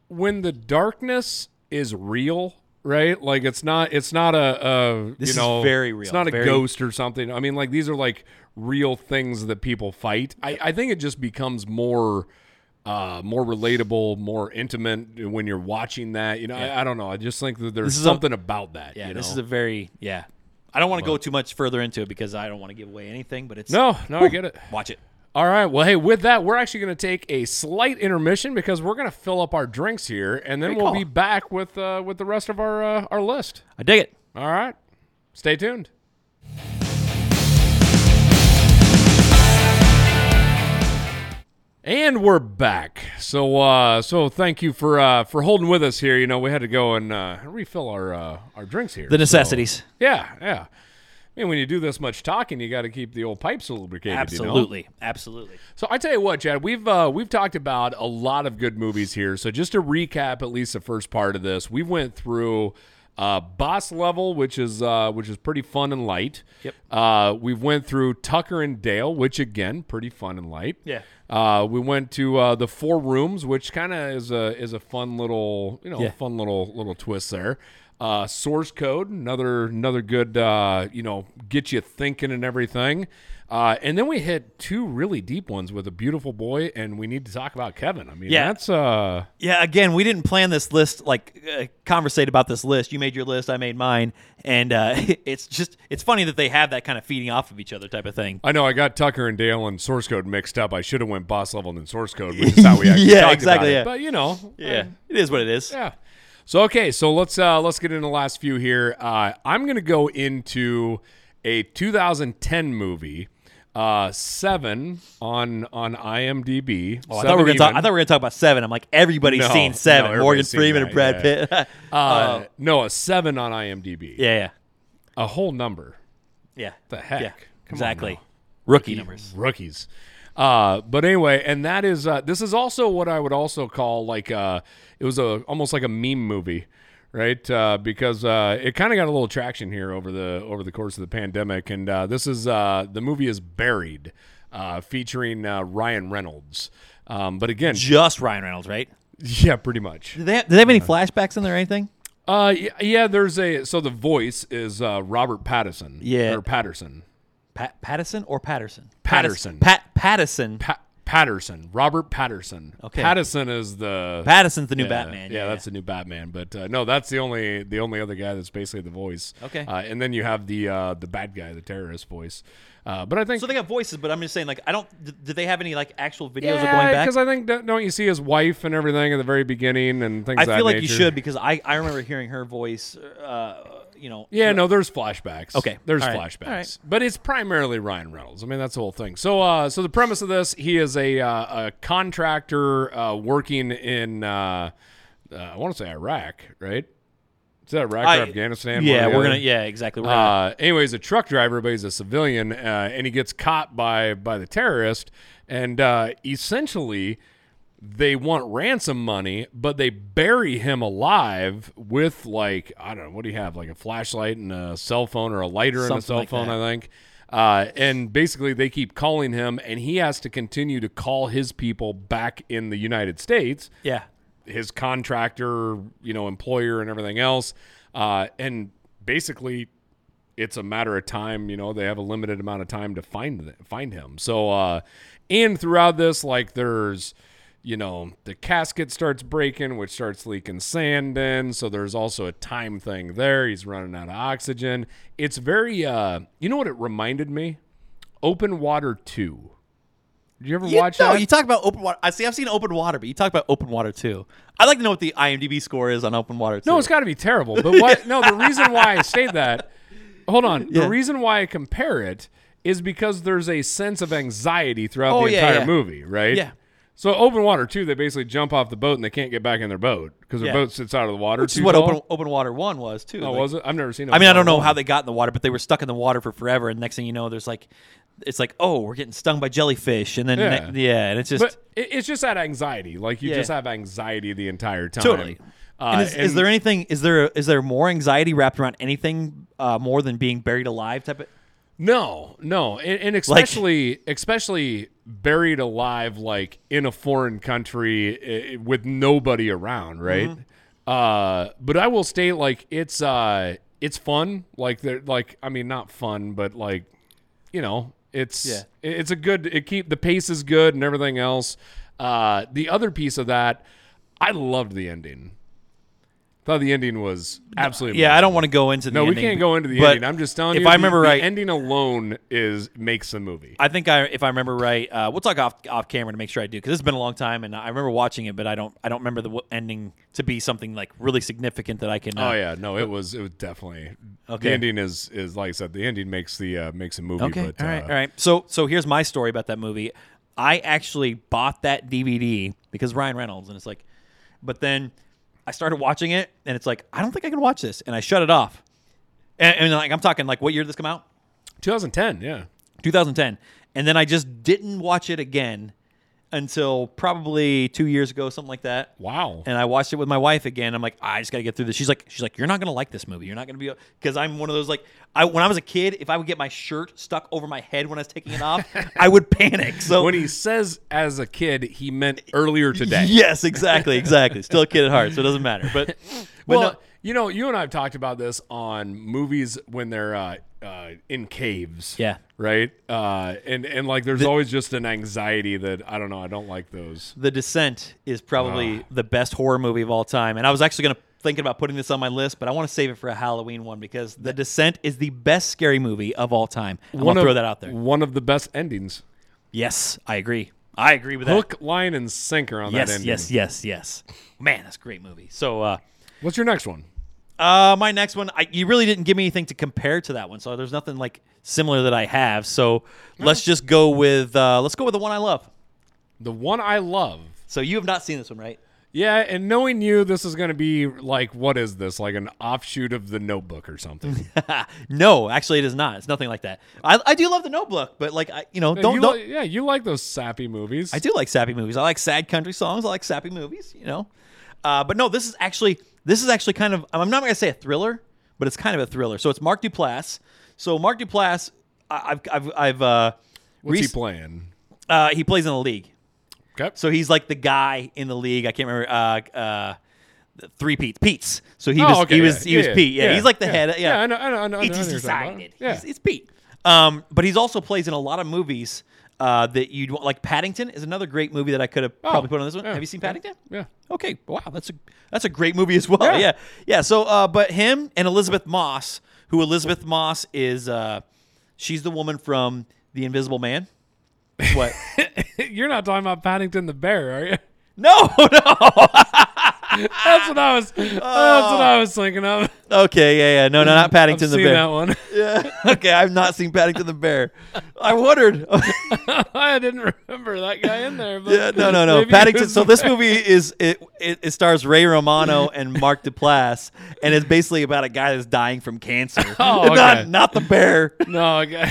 when the darkness is real, right? Like it's not it's not a, a This you know very real, It's not a very- ghost or something. I mean, like these are like real things that people fight. I, I think it just becomes more. Uh, more relatable, more intimate when you're watching that. You know, I, I don't know. I just think that there's is a- something about that. yeah, you this is a very yeah. I don't want to go too much further into it because I don't want to give away anything, but it's no, no, I get it. watch it. All right. Well, hey, with that, we're actually going to take a slight intermission because we're going to fill up our drinks here, and then we'll call. be back with uh, with the rest of our uh, our list. I dig it. All right. Stay tuned. And we're back. So uh so thank you for uh for holding with us here. You know, we had to go and uh refill our uh our drinks here. The necessities. Yeah, yeah. I mean, when you do this much talking, you got to keep the old pipes lubricated. you know? Absolutely, absolutely. So I tell you what, Chad, we've uh, we've talked about a lot of good movies here. So just to recap, at least the first part of this, we went through uh, Boss Level, which is uh, which is pretty fun and light. Yep. Uh, we went through Tucker and Dale, which again, pretty fun and light. Yeah. Uh, we went to uh, the Four Rooms, which kind of is a is a fun little you know Yeah. fun little little twist there. Uh, Source Code, another another good uh, you know get you thinking and everything. Uh, and then we hit two really deep ones with a beautiful boy, and we need to talk about Kevin. I mean, Yeah. that's uh, Yeah, again, we didn't plan this list like uh, conversate about this list. You made your list, I made mine, and uh, [laughs] it's just it's funny that they have that kind of feeding off of each other type of thing. I know I got Tucker and Dale and Source Code mixed up. I should have went Boss Level and then Source Code, which is how we [laughs] actually Yeah, talked exactly, about yeah. it. But you know, Yeah, it is what it is. Yeah. So okay, so let's uh let's get into the last few here. Uh I'm going to go into a 2010 movie. Uh 7 on on IMDb. Oh, I thought we were gonna talk. I thought we were gonna talk about seven. I'm like everybody's No, seen no, seven. Morgan Freeman that, and Brad yeah. Pitt. [laughs] uh, no, a 7 on IMDb. yeah, yeah, A whole number. yeah. The heck. Yeah, exactly. now. Rookie numbers. rookies. Uh, but anyway, and that is uh, this is also what I would also call like uh, it was a almost like a meme movie, right? Uh, because uh, it kind of got a little traction here over the over the course of the pandemic, and uh, this is uh, the movie is Buried, uh, featuring uh, Ryan Reynolds. Um, but again, Just Ryan Reynolds, right? yeah, pretty much. Do they have, do they have any flashbacks in there or anything? Uh, yeah, yeah, there's a so the voice is uh, Robert Pattinson, Yeah. or Patterson. Pat, Pattison or Patterson? Patterson. Pat Pattison. Pa- Patterson, Robert Patterson. Okay. Patterson is the Pattison's the new yeah, Batman. Yeah, that's the new Batman. But uh, no, that's the only the only other guy that's basically the voice. Okay. Uh, and then you have the uh, the bad guy, the terrorist voice. Uh, but I think So they got voices, but I'm just saying, like, I don't. Did they have any like actual videos of going back? because I think don't you see his wife and everything at the very beginning and things. I feel like you should because I, I remember hearing her voice. You know. Yeah, no, there's flashbacks. Okay. there's All right. flashbacks, All right. but it's primarily Ryan Reynolds. I mean, that's the whole thing. So, uh, so the premise of this, he is a uh, a contractor uh, working in, uh, uh, I want to say Iraq, right? Is that Iraq I- or Afghanistan? Yeah, One or the we're gonna. Yeah, exactly. We're gonna, Uh, anyway, he's a truck driver, but he's a civilian, uh, and he gets caught by by the terrorist. and uh, essentially they want ransom money, but they bury him alive with like I don't know what do you have like a flashlight and a cell phone or a lighter and a cell like phone, that. I think. Uh, and basically, they keep calling him, and he has to continue to call his people back in the United States Yeah. his contractor, you know, employer and everything else. Uh, and basically, it's a matter of time. You know, they have a limited amount of time to find th- find him. So, uh, and throughout this, like, there's, you know, the casket starts breaking, which starts leaking sand in. So there's also a time thing there. He's running out of oxygen. It's very, uh, you know what it reminded me? Open Water Two. Did you ever You, watch no, that? you talk about open water. I see. I've seen open water, but you talk about open water 2. I'd like to know what the IMDb score is on open water. 2. No, it's got to be terrible. But what? [laughs] no, the reason why I say that, hold on. Yeah. The reason why I compare it is because there's a sense of anxiety throughout Oh, the yeah, entire yeah. movie, right? Yeah. So open water too, they basically jump off the boat and they can't get back in their boat because their Yeah. boat sits out of the water. which too is what tall. open open water one was too. Oh, Like- was it? I've never seen it. I mean, I don't know how they got in the water, but they were stuck in the water for forever. And next thing you know, there's like, it's like, oh, we're getting stung by jellyfish, and then Yeah. yeah, and it's just But it, it's just that anxiety. Like you Yeah. just have anxiety the entire time. Totally. Uh, and is, is and- there anything? Is there is there more anxiety wrapped around anything uh, more than being buried alive? Type of. No, no, and, and especially especially buried alive, like in a foreign country i- with nobody around, right? Mm-hmm. Uh, but I will state, like it's uh, it's fun. Like they're like, I mean, not fun, but like, you know, it's Yeah. it- it's a good. It keep the pace is good and everything else. Uh, the other piece of that, I loved the ending. Thought the ending was absolutely Yeah, I don't want to go into the No, we can't go into the ending. I'm just telling if you. I remember the right, ending alone is makes the movie. I think I, if I remember right, uh, we'll talk off off camera to make sure I do because it's been a long time, and I remember watching it, but I don't I don't remember the ending to be something like really significant that I can. Uh, oh yeah, no, it was it was definitely Okay. the ending is is like I said, the ending makes the uh, makes a movie. Okay. but, all right. uh, all right. So so here's my story about that movie. I actually bought that DVD because Ryan Reynolds, and it's like, but then I started watching it, and it's like I don't think I can watch this, and I shut it off. And, and like I'm talking like what year did this come out? 2010, yeah. 2010. And then I just didn't watch it again until probably two years ago, something like that. Wow. And I watched it with my wife again. I'm like, I just got to get through this. She's like, she's like, you're not gonna like this movie. You're not gonna be because I'm one of those like, I when I was a kid, if I would get my shirt stuck over my head when I was taking it off, [laughs] I would panic. So when he says as a kid, he meant earlier today. [laughs] yes, exactly, exactly. Still a kid at heart, so it doesn't matter. But, but Well, no, you know, you and I have talked about this on movies when they're uh, uh, in caves. Yeah. Right. Uh, and and like, there's always just an anxiety that I don't know. I don't like those. The Descent is probably Ah. the best horror movie of all time. And I was actually going to thinking about putting this on my list, but I want to save it for a Halloween one because The Descent is the best scary movie of all time. I'm going to throw that out there. One of the best endings. Yes, I agree. I agree with that. Hook, line, and sinker on that yes, yes, yes, yes. Man, that's a great movie. So, uh, What's your next one? Uh, my next one, I, you really didn't give me anything to compare to that one, so there's nothing like similar that I have. So let's just go with uh, let's go with the one I love. The one I love. So you have not seen this one, right? Yeah, and knowing you, this is going to be like, what is this? Like an offshoot of the Notebook or something? [laughs] no, actually, it is not. It's nothing like that. I, I do love the Notebook, but like I, you know, don't you don't. li- yeah, you like those sappy movies. I do like sappy movies. I like sad country songs. I like sappy movies. You know, uh, but no, this is actually this is actually kind of. I'm not going to say a thriller, but it's kind of a thriller. So it's Mark Duplass. So Mark Duplass, I- I've I've I've uh, What's he playing? uh, he plays in the league. Okay. So he's like the guy in the league. I can't remember. Uh, uh, three Pete's. Pete's. So he Oh, was okay, he was yeah, he was yeah, Pete. Yeah, he's like the head. Yeah, I know, I know, I know, I It know is who you're talking about. decided. Yeah. He's, it's Pete. Um, but he's also plays in a lot of movies uh, that you'd want. Like Paddleton is another great movie that I could have probably put on this one. Oh, yeah, Have you seen Paddington? Yeah. Okay, wow, that's a that's a great movie as well. Yeah, Yeah. yeah. So, uh, but him and Elisabeth Moss, who Elisabeth Moss is, uh, she's the woman from The Invisible Man. What? [laughs] You're not talking about Paddington the bear, are you? no, [laughs] no. That's what I was. That's what I was thinking of. Okay, yeah, yeah. No, no, not Paddington I've the seen Bear. that one. [laughs] Yeah. okay, I've not seen Paddington the Bear. I wondered. [laughs] [laughs] I didn't remember that guy in there. But yeah, no, no, no. Paddleton. So this movie is it, it it stars Ray Romano and Mark Duplass, and it's basically about a guy that's dying from cancer. Oh, okay. not not the bear. No, okay.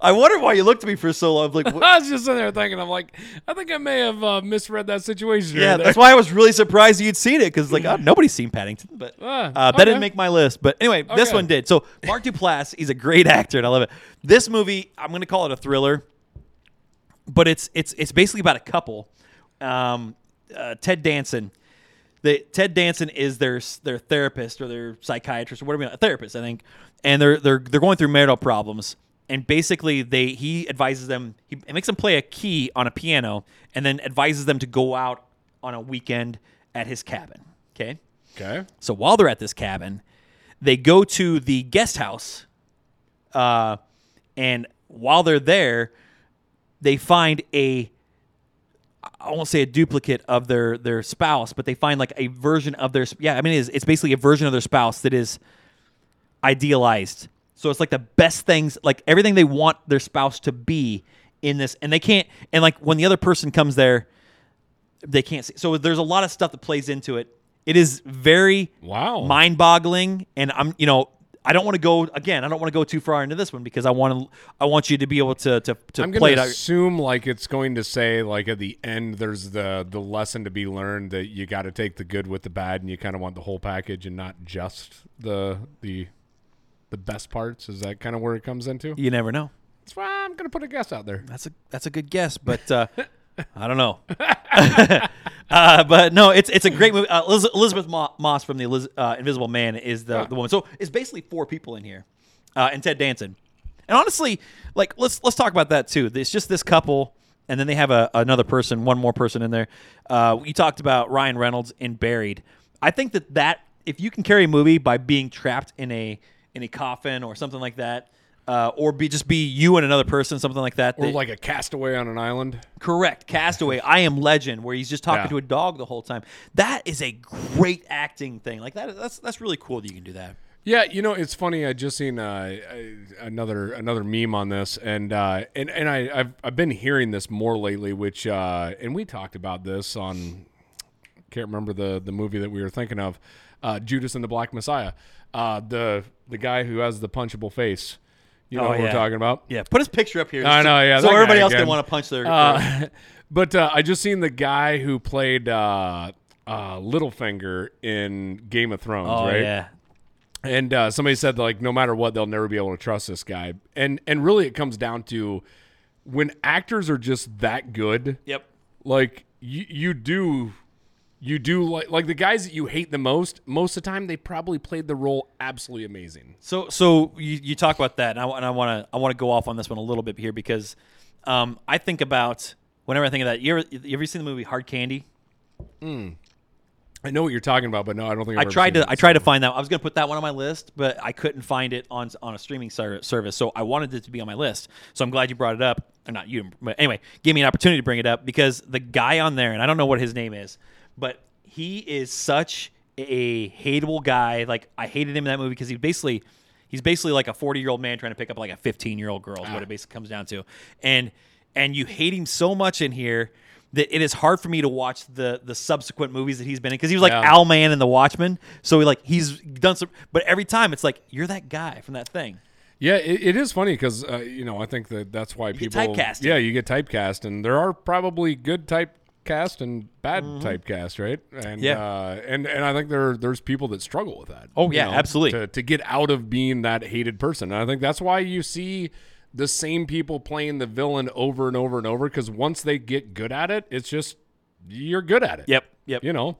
I wonder why you looked at me for so long. Like, what? I was just sitting there thinking, I'm like, I think I may have uh, misread that situation. yeah, right that's why I was really surprised you'd seen it because like oh, [laughs] nobody's seen Paddleton, but Ah, uh, that okay. didn't make my list. But anyway, this one did. So Mark [laughs] Duplass, he's a great actor, and I love it. This movie, I'm going to call it a thriller, but it's it's it's basically about a couple. Um, uh, Ted Danson. The, Ted Danson is their their therapist or their psychiatrist or whatever, a therapist, I think, and they're they're they're going through marital problems. And basically, they he advises them. He makes them play a key on a piano, and then advises them to go out on a weekend at his cabin. Okay. Okay. So while they're at this cabin, they go to the guest house, uh, and while they're there, they find a I won't say a duplicate of their their spouse, but they find like a version of their yeah. I mean, it's, it's basically a version of their spouse that is idealized. So it's like the best things, like everything they want their spouse to be in this, and they can't. And like when the other person comes there, they can't see. So there's a lot of stuff that plays into it. It is very Wow. mind-boggling, and I'm you know I don't want to go again. I don't want to go too far into this one because I want to I want you to be able to to, to I'm play it assume like it's going to say like at the end there's the the lesson to be learned that you got to take the good with the bad and you kind of want the whole package and not just the the the best parts. Is that kind of where it comes into? You never know. That's why I'm gonna put a guess out there. That's a that's a good guess, but uh, [laughs] I don't know. [laughs] uh, but no, it's it's a great movie. Uh, Eliz- Elisabeth Mo- Moss from the uh, Invisible Man is the, the woman. So it's basically four people in here, uh, and Ted Danson. And honestly, like let's let's talk about that too. It's just this couple, and then they have a, another person, one more person in there. Uh, you talked about Ryan Reynolds in Buried. I think that that if you can carry a movie by being trapped in a in a coffin or something like that. Uh, or be just be you and another person, something like that. Or that- like a castaway on an island. Correct. Castaway. I am Legend, where he's just talking Yeah. to a dog the whole time. That is a great acting thing. Like that. That's that's really cool that you can do that. Yeah, you know, it's funny. I just seen uh, another another meme on this, and uh, and and I I've I've been hearing this more lately. Which uh, and we talked about this on can't remember the the movie that we were thinking of, uh, Judas and the Black Messiah. Uh, the the guy who has the punchable face. You know Oh, what we're talking about? Yeah. Put his picture up here. I know, yeah, So everybody else can want to punch their. Uh, [laughs] but uh, I just seen the guy who played uh, uh, Littlefinger in Game of Thrones, oh right? yeah. And uh, somebody said like no matter what they'll never be able to trust this guy. And and really it comes down to when actors are just that good, Yep. like you you do you do like like the guys that you hate the most, most of the time they probably played the role absolutely amazing. So so you, you talk about that, and I, want to I want to go off on this one a little bit here because um, I think about whenever I think of that. You ever you ever seen the movie Hard Candy? I know what you're talking about, but no, I don't think I've I ever tried seen to it, I so- tried to find that. I was going to put that one on my list, but I couldn't find it on on a streaming ser- service. So I wanted it to be on my list. So I'm glad you brought it up. Or not you, but anyway, gave me an opportunity to bring it up because the guy on there, and I don't know what his name is, but he is such a hateable guy. Like I hated him in that movie because he basically he's basically like a 40 year old man trying to pick up like a 15 year old girl is what it basically comes down to. And and you hate him so much in here that it is hard for me to watch the the subsequent movies that he's been in because he was like Yeah. Owl Man in The Watchmen. So he like he's done some, but every time it's like you're that guy from that thing. Yeah, it, it is funny because uh, you know I think that that's why get people typecasted. Yeah, you get typecast, and there are probably good typecast and bad typecast, right? And Mm-hmm. Yeah. uh, and and I think there there's people that struggle with that. Oh, yeah, absolutely. To to get out of being that hated person, and I think that's why you see the same people playing the villain over and over and over because once they get good at it, it's just you're good at it. Yep, yep. You know.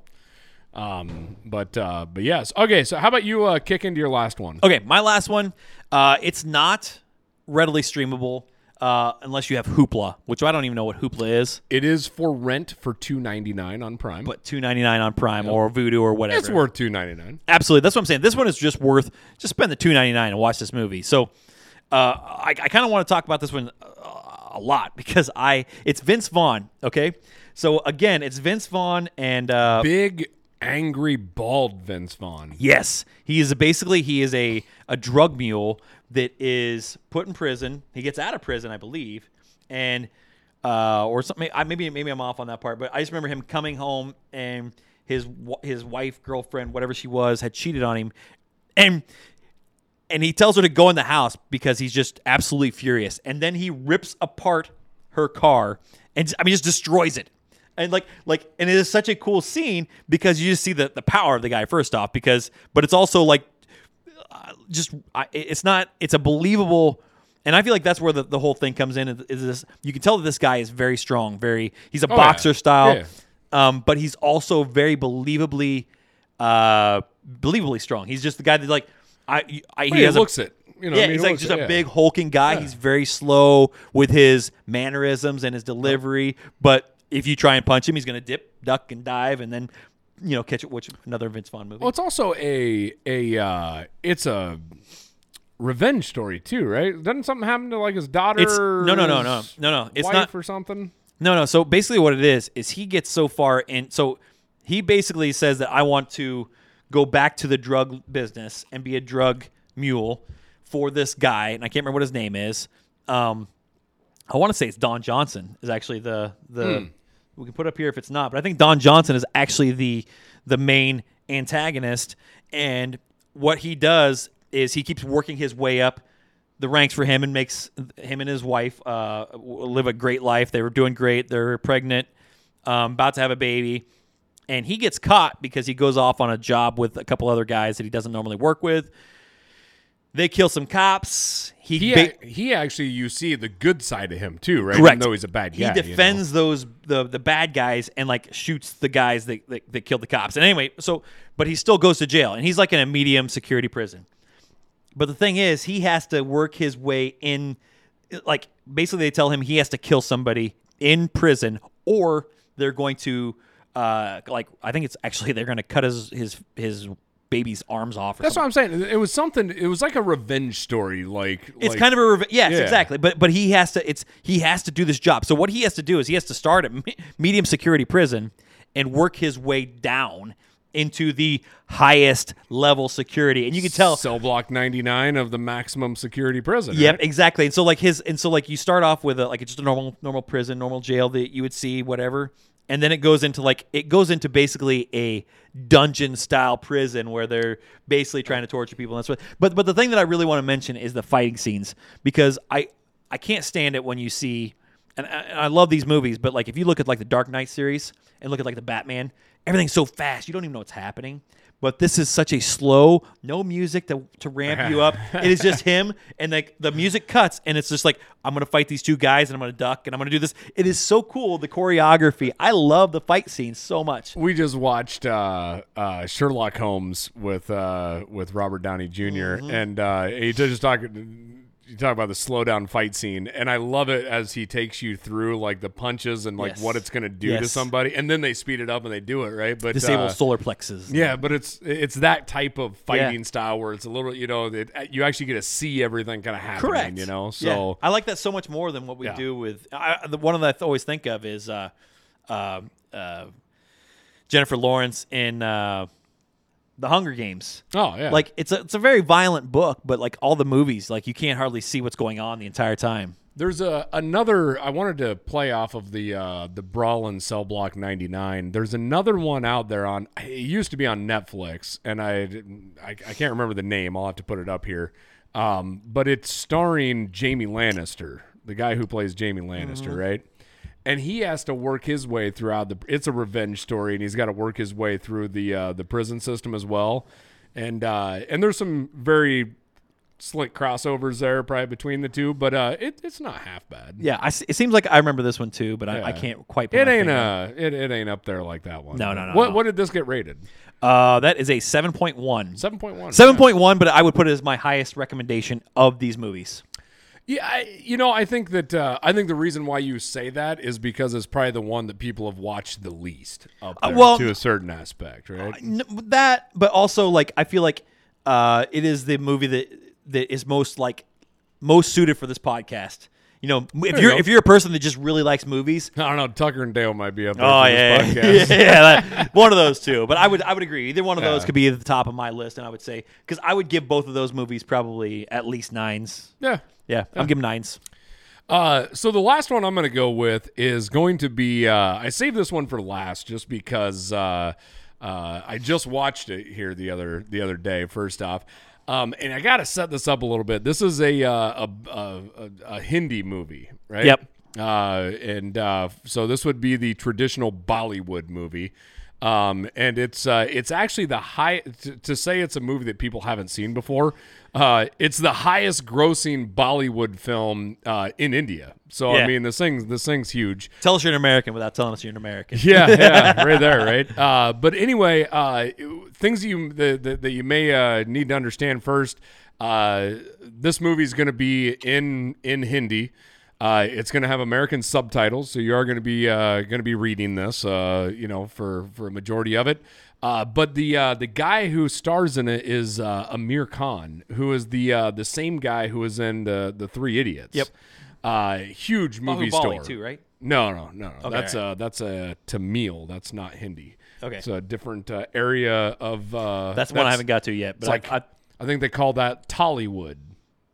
Um, but uh, but yes. Okay, so how about you uh, kick into your last one? Okay, my last one. Uh, it's not readily streamable uh, unless you have Hoopla, which I don't even know what Hoopla is, It is for rent for two ninety nine on Prime. but two ninety nine on Prime or Vudu or whatever. It's worth two ninety nine. Absolutely, that's what I'm saying. This one is just worth just spend the two ninety nine and watch this movie. So, uh, I, I kind of want to talk about this one uh, a lot [laughs] because I it's Vince Vaughn. Okay, so again, it's Vince Vaughn and uh, Big angry bald Vince Vaughn. Yes, he is basically he is a a drug mule that is put in prison. He gets out of prison, I believe, and uh, or something. I maybe maybe I'm off on that part, but I just remember him coming home and his his wife, girlfriend, whatever she was, had cheated on him, and and he tells her to go in the house because he's just absolutely furious, and then he rips apart her car and I mean just destroys it. And like like and it is such a cool scene because you just see the, the power of the guy first off because but it's also like uh, just I, it's not it's a believable and I feel like that's where the, the whole thing comes in is this you can tell that this guy is very strong very he's a Oh, yeah. boxer style Yeah. um, but he's also very believably uh believably strong he's just the guy that like I, I he he has a- looks it. You know, yeah, I mean, he's like just it, a yeah. big hulking guy. He's very slow with his mannerisms and his delivery. But if you try and punch him, he's going to dip, duck, and dive, and then you know catch it. Which another Vince Vaughn movie? Well, it's also a a uh, it's a revenge story too, right? Doesn't something happen to like his daughter? It's- no, no, no, no, no, no. It's not- for something. No, no. So basically, what it is is he gets so far in. So he basically says that I want to go back to the drug business and be a drug mule for this guy, and I can't remember what his name is. Um, I want to say it's Don Johnson is actually the the. We can put up here if it's not, but I think Don Johnson is actually the the main antagonist, and what he does is he keeps working his way up the ranks for him and makes him and his wife uh, live a great life. They were doing great. They're pregnant, um, about to have a baby, and he gets caught because he goes off on a job with a couple other guys that he doesn't normally work with. They kill some cops. He, He ba- he actually you see the good side of him too, right? Correct. Even though he's a bad he guy. you know? defends those the the bad guys and like shoots the guys that, that that killed the cops. And anyway, so but he still goes to jail and he's like in a medium security prison. But the thing is, he has to work his way in. Like basically, they tell him he has to kill somebody in prison, or they're going to, uh, like I think it's actually they're going to cut his his his baby's arms off. That's something. what I'm saying. It was something. It was like a revenge story. Like It's kind of a revenge. yes, Yeah. exactly. But but he has to it's he has to do this job. So what he has to do is he has to start at me- medium security prison and work his way down into the highest level security. And you can tell cell block 99 of the maximum security prison. Yep, right? exactly. And so like his and so like you start off with a, like just a normal normal prison, normal jail that you would see whatever. And then it goes into like it goes into basically a dungeon style prison where they're basically trying to torture people. And that's what. But but the thing that I really want to mention is the fighting scenes because I I can't stand it when you see and I, and I love these movies, but like if you look at like the Dark Knight series and look at like the Batman, everything's so fast you don't even know what's happening. But this is such a slow, no music to, to ramp you up. [laughs] It is just him, and like the music cuts, and it's just like I'm gonna fight these two guys, and I'm gonna duck, and I'm gonna do this. It is so cool. The choreography, I love the fight scenes so much. We just watched uh, uh, Sherlock Holmes with uh, with Robert Downey junior Mm-hmm. and uh, he just talk you talk about the slow down fight scene, and I love it as he takes you through like the punches and like Yes. what it's gonna do to Yes. somebody, and then they speed it up and they do it right. But Disable uh, solar plexus. Yeah, but it's it's that type of fighting style where it's a little, you know, it, you actually get to see everything kind of happening, Correct. you know. Yeah. So I like that so much more than what we Yeah. do with I, the one that I always think of is uh, uh, uh, Jennifer Lawrence in uh, the Hunger Games. oh yeah, Like it's a it's a very violent book, but like all the movies, like you can't hardly see what's going on the entire time. There's a another. I wanted to play off of the uh, the Brawl in Cell Block 99. There's another one out there on. It used to be on Netflix, and I I, I can't remember the name. I'll have to put it up here. Um, but it's starring Jamie Lannister, the guy who plays Jamie Lannister, right? And he has to work his way throughout the. It's a revenge story, and he's got to work his way through the uh, the prison system as well. And uh, and there's some very slick crossovers there, probably between the two, but uh, it, it's not half bad. Yeah, I, it seems like I remember this one too, but I, I can't quite. Put It ain't uh it, it ain't up there like that one. No, no, no, What no. what did this get rated? Uh, that is a seven point one. Seven point one. Seven point one, but I would put it as my highest recommendation of these movies. Yeah, I, you know, I think that uh, I think the reason why you say that is because it's probably the one that people have watched the least up Uh, well- to a certain aspect, right? N- that, but also like I feel like uh, it is the movie that that is most like most suited for this podcast. You know, if you you're go. if you're a person that just really likes movies. I don't know. Tucker and Dale might be up there Oh yeah, this yeah, yeah, yeah, [laughs] one of those two. But I would I would agree. Either one of those Yeah. could be at the top of my list, and I would say because I would give both of those movies probably at least nines. Yeah. Yeah, I'm giving nines. Uh, so the last one I'm going to go with is going to be. Uh, I saved this one for last just because uh, uh, I just watched it here the other the other day. First off, um, and I got to set this up a little bit. This is a uh, a, a, a, a Hindi movie, right? Yep. Uh, and uh, so this would be the traditional Bollywood movie. Um, and it's uh, it's actually the high to, to say it's a movie that people haven't seen before. Uh, it's the highest grossing Bollywood film uh, in India. So I mean, this thing's this thing's huge. Tell us you're an American without telling us you're an American. Yeah, yeah, [laughs] right there, right. Uh, but anyway, uh, things you that, you may uh, need to understand first. Uh, this movie is going to be in in Hindi. Uh, it's going to have American subtitles, so you are going to be uh, going to be reading this, uh, you know, for for a majority of it. Uh, but the uh, the guy who stars in it is uh, Aamir Khan, who is the uh, the same guy who was in the the Three Idiots. Yep. Uh, huge movie Baahubali star too, right? no, no, no, no. that's all uh that's a Tamil. That's not Hindi. Okay. it's a different uh, area of. Uh, That's one I haven't got to yet. But like I, I, I, think they call that Tollywood.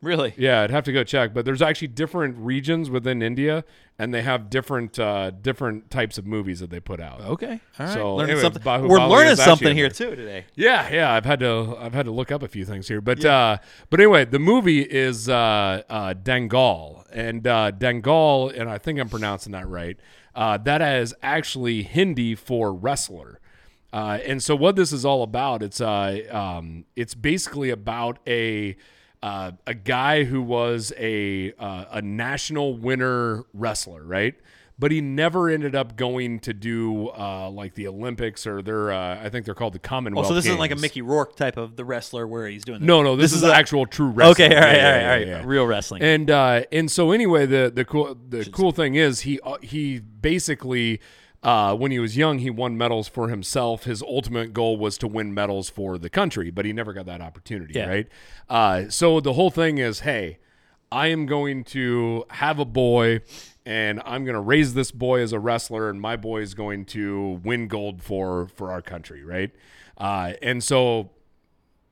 Really, Yeah, I'd have to go check, but there's actually different regions within India, and they have different uh, different types of movies that they put out. okay, all right. So, learning anyway, something. Baahubali We're learning something here too today. Yeah, yeah, I've had to I've had to look up a few things here, but uh, but anyway, the movie is uh, uh, Dangal, and uh, Dangal, and I think I'm pronouncing that right. Uh, that is actually Hindi for wrestler, uh, and so what this is all about, it's uh, um, it's basically about a uh, a guy who was a uh, a national winner wrestler, right? But he never ended up going to do uh, like the Olympics or their uh, I think they're called the Commonwealth. Oh, so this isn't like a Mickey Rourke type of the wrestler where he's doing. The, No, no, this, is, a- actual true wrestling. Okay, all right, Yeah, all right, all right. yeah, yeah. Real wrestling. And uh, and so anyway, the the cool the cool thing is he uh, he basically uh, when he was young he won medals for himself. His ultimate goal was to win medals for the country, but he never got that opportunity. Yeah. Right. Uh, so the whole thing is, hey, I am going to have a boy. And I'm going to raise this boy as a wrestler, and my boy is going to win gold for for our country, right? Uh, and so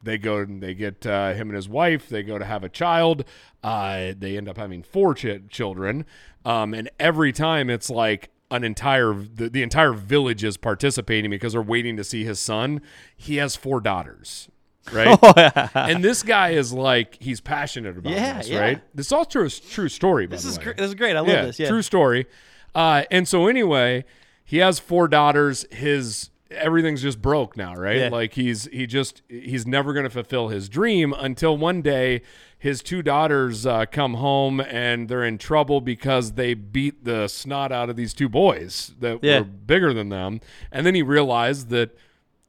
they go and they get uh, him and his wife. They go to have a child. Uh, they end up having four ch- children, um, and every time it's like an entire the, the entire village is participating because they're waiting to see his son. He has four daughters, right? [laughs] and this guy is like he's passionate about Yeah, this, yeah. right? This is all true true story. By this is gr- this is great. I love yeah, this. Yeah. true story. Uh, and so anyway, he has four daughters. His everything's just broke now, right? Yeah. Like he's he just he's never going to fulfill his dream until one day his two daughters uh, come home and they're in trouble because they beat the snot out of these two boys that Yeah. were bigger than them, and then he realized that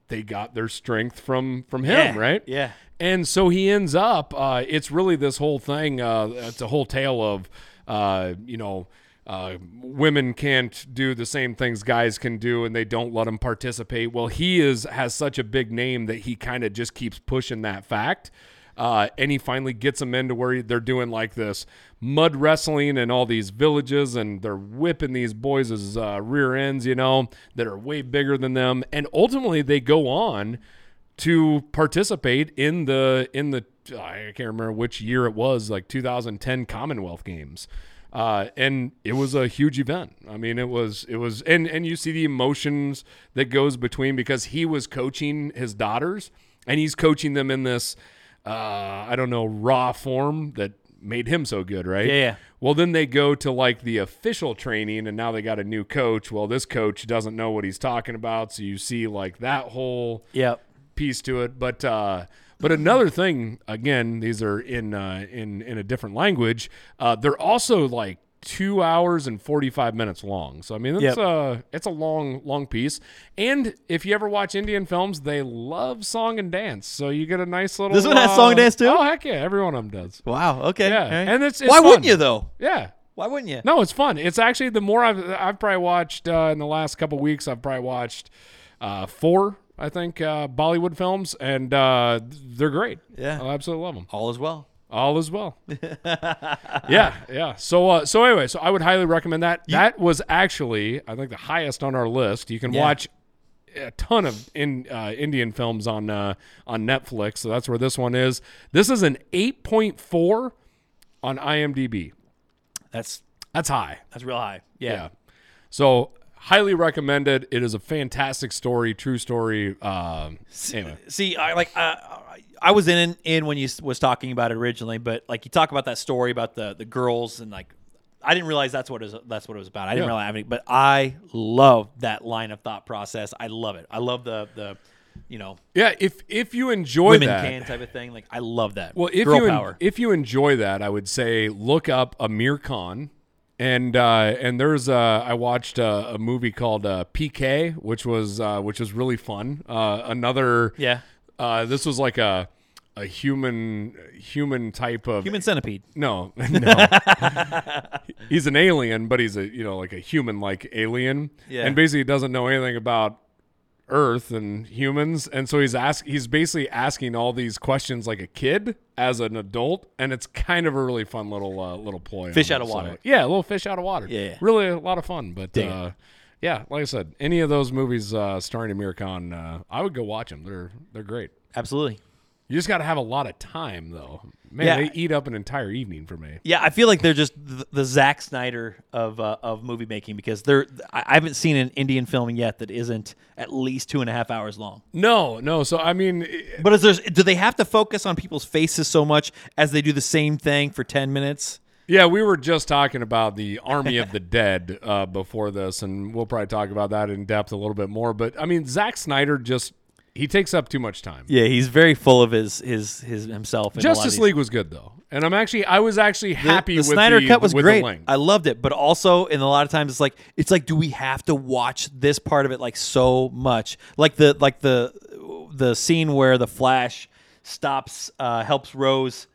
they got their strength from from him, Yeah, right? yeah. And so he ends up. Uh, it's really this whole thing. Uh, it's a whole tale of, uh, you know, uh, women can't do the same things guys can do, and they don't let them participate. Well, he is has such a big name that he kind of just keeps pushing that fact. Uh, and he finally gets them into where they're doing like this mud wrestling in all these villages, and they're whipping these boys' uh, rear ends, you know, that are way bigger than them. And ultimately, they go on to participate in the in the I can't remember which year it was, like 2010 Commonwealth Games. Uh, and it was a huge event. I mean, it was it was and and you see the emotions that goes between because he was coaching his daughters and he's coaching them in this uh, I don't know raw form that made him so good, right? Yeah, yeah. Well, then they go to like the official training, and now they got a new coach. Well, this coach doesn't know what he's talking about, so you see like that whole Yep. piece to it. But uh, but another thing, again, these are in uh, in in a different language. Uh, they're also like two hours and forty five minutes long. So I mean, it's Yep. uh it's a long long piece. And if you ever watch Indian films, they love song and dance. So you get a nice little. This one has uh, song and dance too? Oh heck yeah, every one of them does. Wow. Okay. Yeah, right. and it's- it's why fun. wouldn't you though? Yeah. Why wouldn't you? No, it's fun. It's actually the more I've I've probably watched uh, in the last couple weeks. I've probably watched uh, four, I think, uh, Bollywood films, and uh, they're great. Yeah. I absolutely love them. All is well. All is well. [laughs] yeah, yeah. So, uh, so anyway, so I would highly recommend that. that was actually, I think, the highest on our list. You can Yeah. watch a ton of in, uh, Indian films on uh, on Netflix. So that's where this one is. This is an eight point four on IMDb. That's That's high. that's real high. Yeah. Yeah. So highly recommended. It is a fantastic story, true story. Um, anyway, See, I like uh, I was in in when you was talking about it originally, but like you talk about that story about the the girls and like I didn't realize that's what it was, that's what it was about. I didn't Yeah. realize, any, but I love that line of thought process. I love it. I love the the you know yeah. If if you enjoy women that, can type of thing. Like I love that. Well, if girl you en- if you enjoy that, I would say look up Aamir Khan. And uh, and there's uh, I watched a, a movie called uh, PK, which was uh, which was really fun. Uh, another yeah, Uh, this was like a a human human type of human centipede. no [laughs] no he's an alien, but he's a you know like a human like alien, Yeah. and basically doesn't know anything about Earth and humans, and so he's ask he's basically asking all these questions like a kid as an adult, and it's kind of a really fun little uh, little ploy. Fish out of So, water. yeah, a little fish out of water. Yeah, really a lot of fun. But uh, yeah, like I said, any of those movies uh, starring Aamir Khan, uh, I would go watch them. They're they're great. Absolutely. You just got to have a lot of time, though. Man, Yeah. they eat up an entire evening for me. Yeah, I feel like they're just the, the Zack Snyder of uh, of movie making because they're. I haven't seen an Indian film yet that isn't at least two and a half hours long. No, no. So I mean, But is there? Do they have to focus on people's faces so much as they do the same thing for ten minutes? yeah, we were just talking about the Army of [laughs] the Dead uh, before this, and we'll probably talk about that in depth a little bit more. But I mean, Zack Snyder just he takes up too much time. Yeah, he's very full of his his his himself. in a lot of Justice League was good though, and I'm actually I was actually The- happy the, with Snyder the, cut was great. I loved it, but also, in a lot of times, it's like it's like, do we have to watch this part of it like so much? Like the like the the scene where the Flash stops, uh, helps Rose.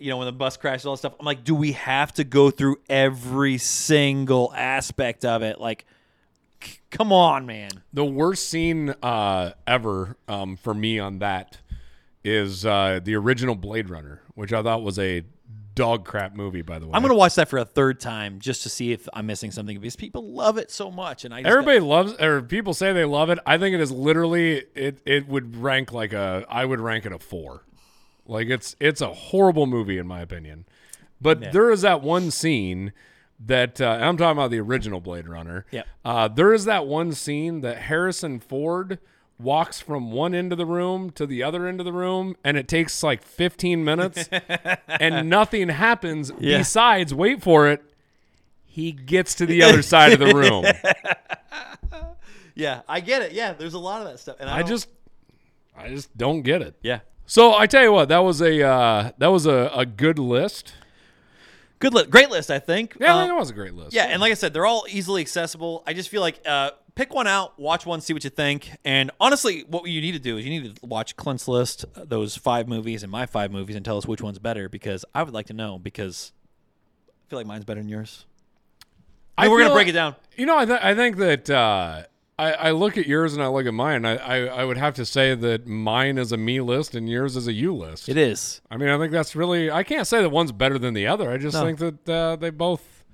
You know, when the bus crashes, all that stuff. I'm like, do we have to go through every single aspect of it? Like, c- come on, man. The worst scene uh, ever um, for me on that is uh, the original Blade Runner, which I thought was a dog crap movie. By the way, I'm gonna watch that for a third time just to see if I'm missing something because people love it so much, and I just Everybody loves, or people say they love it. I think it is literally it. It would rank like a. I would rank it a four. Like it's it's a horrible movie in my opinion. But there is that one scene that uh, I'm talking about the original Blade Runner. Yep. Uh, there is that one scene that Harrison Ford walks from one end of the room to the other end of the room, and it takes like 15 minutes, [laughs] and nothing happens Yeah. besides wait for it. He gets to the other side of the room. [laughs] yeah, I get it. Yeah, there's a lot of that stuff, and I, I just I just don't get it. yeah. So I tell you what, that was a uh, that was a, a good list. Good, li- great list, I think. Yeah, Uh, I think it was a great list. yeah, and like I said, they're all easily accessible. I just feel like uh, pick one out, watch one, see what you think. And honestly, what you need to do is you need to watch Clint's list, those five movies and my five movies, and tell us which one's better because I would like to know because I feel like mine's better than yours. I mean, we're gonna break like- it down. You know, I th- I think that uh, I I look at yours and I look at mine. I, I I would have to say that mine is a me list and yours is a you list. It is. I mean, I think that's really. I can't say that one's better than the other. I just No. think that uh, they both,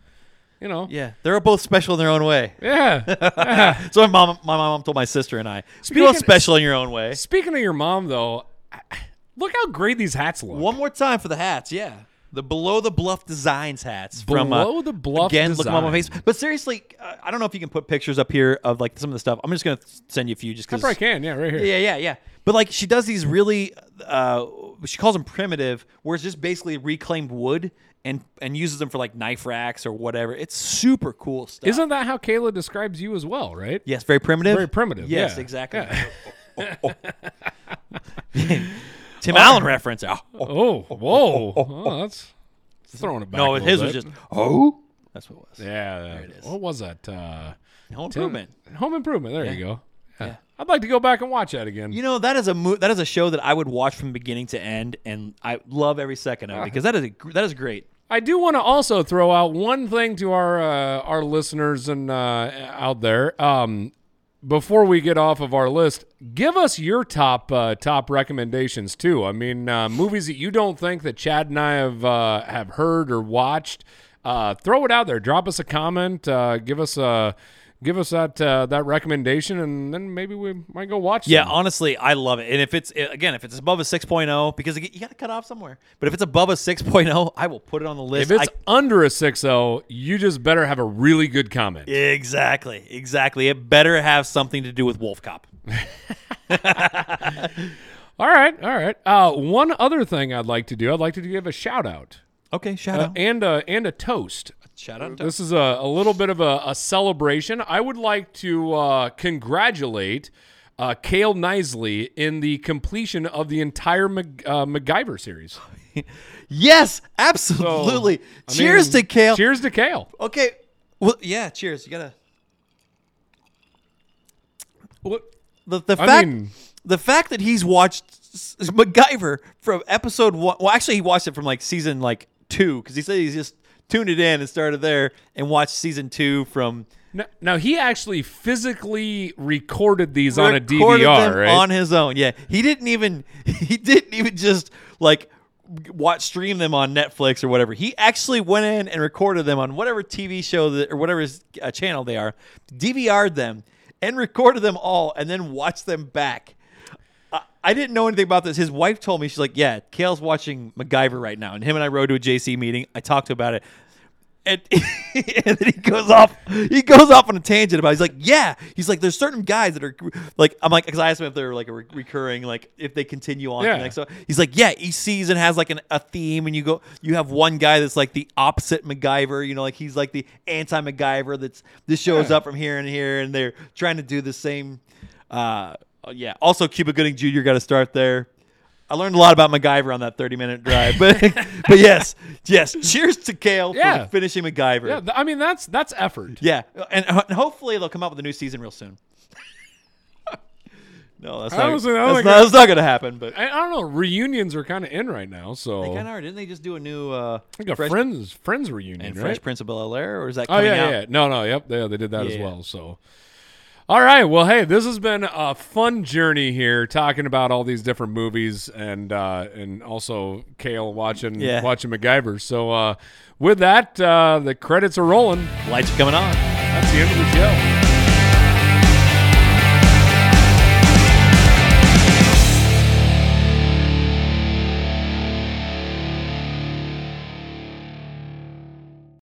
you know. Yeah, they're both special in their own way. [laughs] Yeah. [laughs] So my mom, my mom told my sister and I, "You're Speaking- special in your own way." Speaking of your mom, though, I- look how great these hats look. One more time for the hats, yeah. The below the bluff designs hats from Below uh, the Bluff again. Look 'em on my face. But seriously, uh, I don't know if you can put pictures up here of like some of the stuff. I'm just gonna send you a few just because I probably can. Yeah, right here. Yeah, yeah, yeah. But like she does these really, uh, she calls them primitive, where it's just basically reclaimed wood and and uses them for like knife racks or whatever. It's super cool stuff. Isn't that how Kayla describes you as well? Right. Yes, very primitive. Very primitive, Yes, yeah. exactly. Yeah. [laughs] [laughs] Tim Allen reference. Oh, Oh, whoa! Oh, that's that's throwing it back. no, a his little was bit. just oh. That's what it was. yeah. it is. What was that? Uh, Home Tim- improvement. Home Improvement. There you go. Yeah. Yeah. I'd like to go back and watch that again. You know that is a mo- that is a show that I would watch from beginning to end, and I love every second of it because that is a, gr- that is great. I do want to also throw out one thing to our uh, our listeners and uh, out there. Um, before we get off of our list, give us your top uh, top recommendations too. I mean, uh, movies that you don't think that Chad and I have uh, have heard or watched. Uh, throw it out there. Drop us a comment. Uh, give us a give us that uh, that recommendation, and then maybe we might go watch. Yeah, honestly, I love it. And if it's again, if it's above a 6.0, because you got to cut off somewhere. But if it's above a 6.0, I will put it on the list. If it's I- under a 6-0, you just better have a really good comment. exactly, exactly. It better have something to do with Wolf Cop. [laughs] All right, all right. Uh, one other thing I'd like to do, I'd like to give a shout out Okay, shout uh, out. and a and a toast. Shout out. To- This is a, a little bit of a, a celebration. I would like to uh, congratulate uh, Kale Nisley in the completion of the entire Mac- uh, MacGyver series. [laughs] yes, absolutely. I cheers mean, to Kale. Cheers to Kale. Okay. Well, yeah, cheers. You got to What? the the I fact mean- the fact that he's watched MacGyver from episode one. Well, actually, he watched it from like season like two because he said he's just tuned it in and started there and watched season two from Now, now he actually physically recorded these on a DVR, right? on his own. Yeah, he didn't even [laughs] he didn't even just like watch stream them on Netflix or whatever. He actually went in and recorded them on whatever TV show that, or whatever uh, channel they are, DVR'd them and recorded them all, and then watched them back. I- didn't know anything about this. His wife told me she's like, "Yeah, Kale's watching MacGyver right now," and him and I rode to a JC meeting. I talked to him about it, and, [laughs] and then he goes off. He goes off on a tangent about. It. He's like, "Yeah," he's like, "There's certain guys that are like." I'm like, because I asked him if they're like a re- recurring, like if they continue on. Yeah. next one. He's like, "Yeah, each season has like an, a theme, and you go, you have one guy that's like the opposite MacGyver. You know, like he's like the anti MacGyver. That's this shows Yeah. up from here and here, and they're trying to do the same." Uh, yeah. Also, Cuba Gooding Jr. got to start there. I learned a lot about MacGyver on that 30 minute drive, but [laughs] but yes, yes. Cheers to Kale Yeah. for finishing MacGyver. yeah, I mean that's that's effort. Yeah, and, and hopefully they'll come out with a new season real soon. [laughs] no, that's not. don't think- I don't that's not, that's not going to happen. But I, I don't know. Reunions are kind of in right now, so they kind of are. Didn't they just do a new uh, like a Fresh, Friends Friends reunion, and right? Fresh Prince of Bel Air, or is that Oh coming yeah, out? yeah. No, no, yep. They, they did that as well. So, all right. Well, hey, this has been a fun journey here, talking about all these different movies and uh, and also Kale watching Yeah. watching MacGyver. So, uh, with that, uh, the credits are rolling. Lights are coming on. That's the end of the show.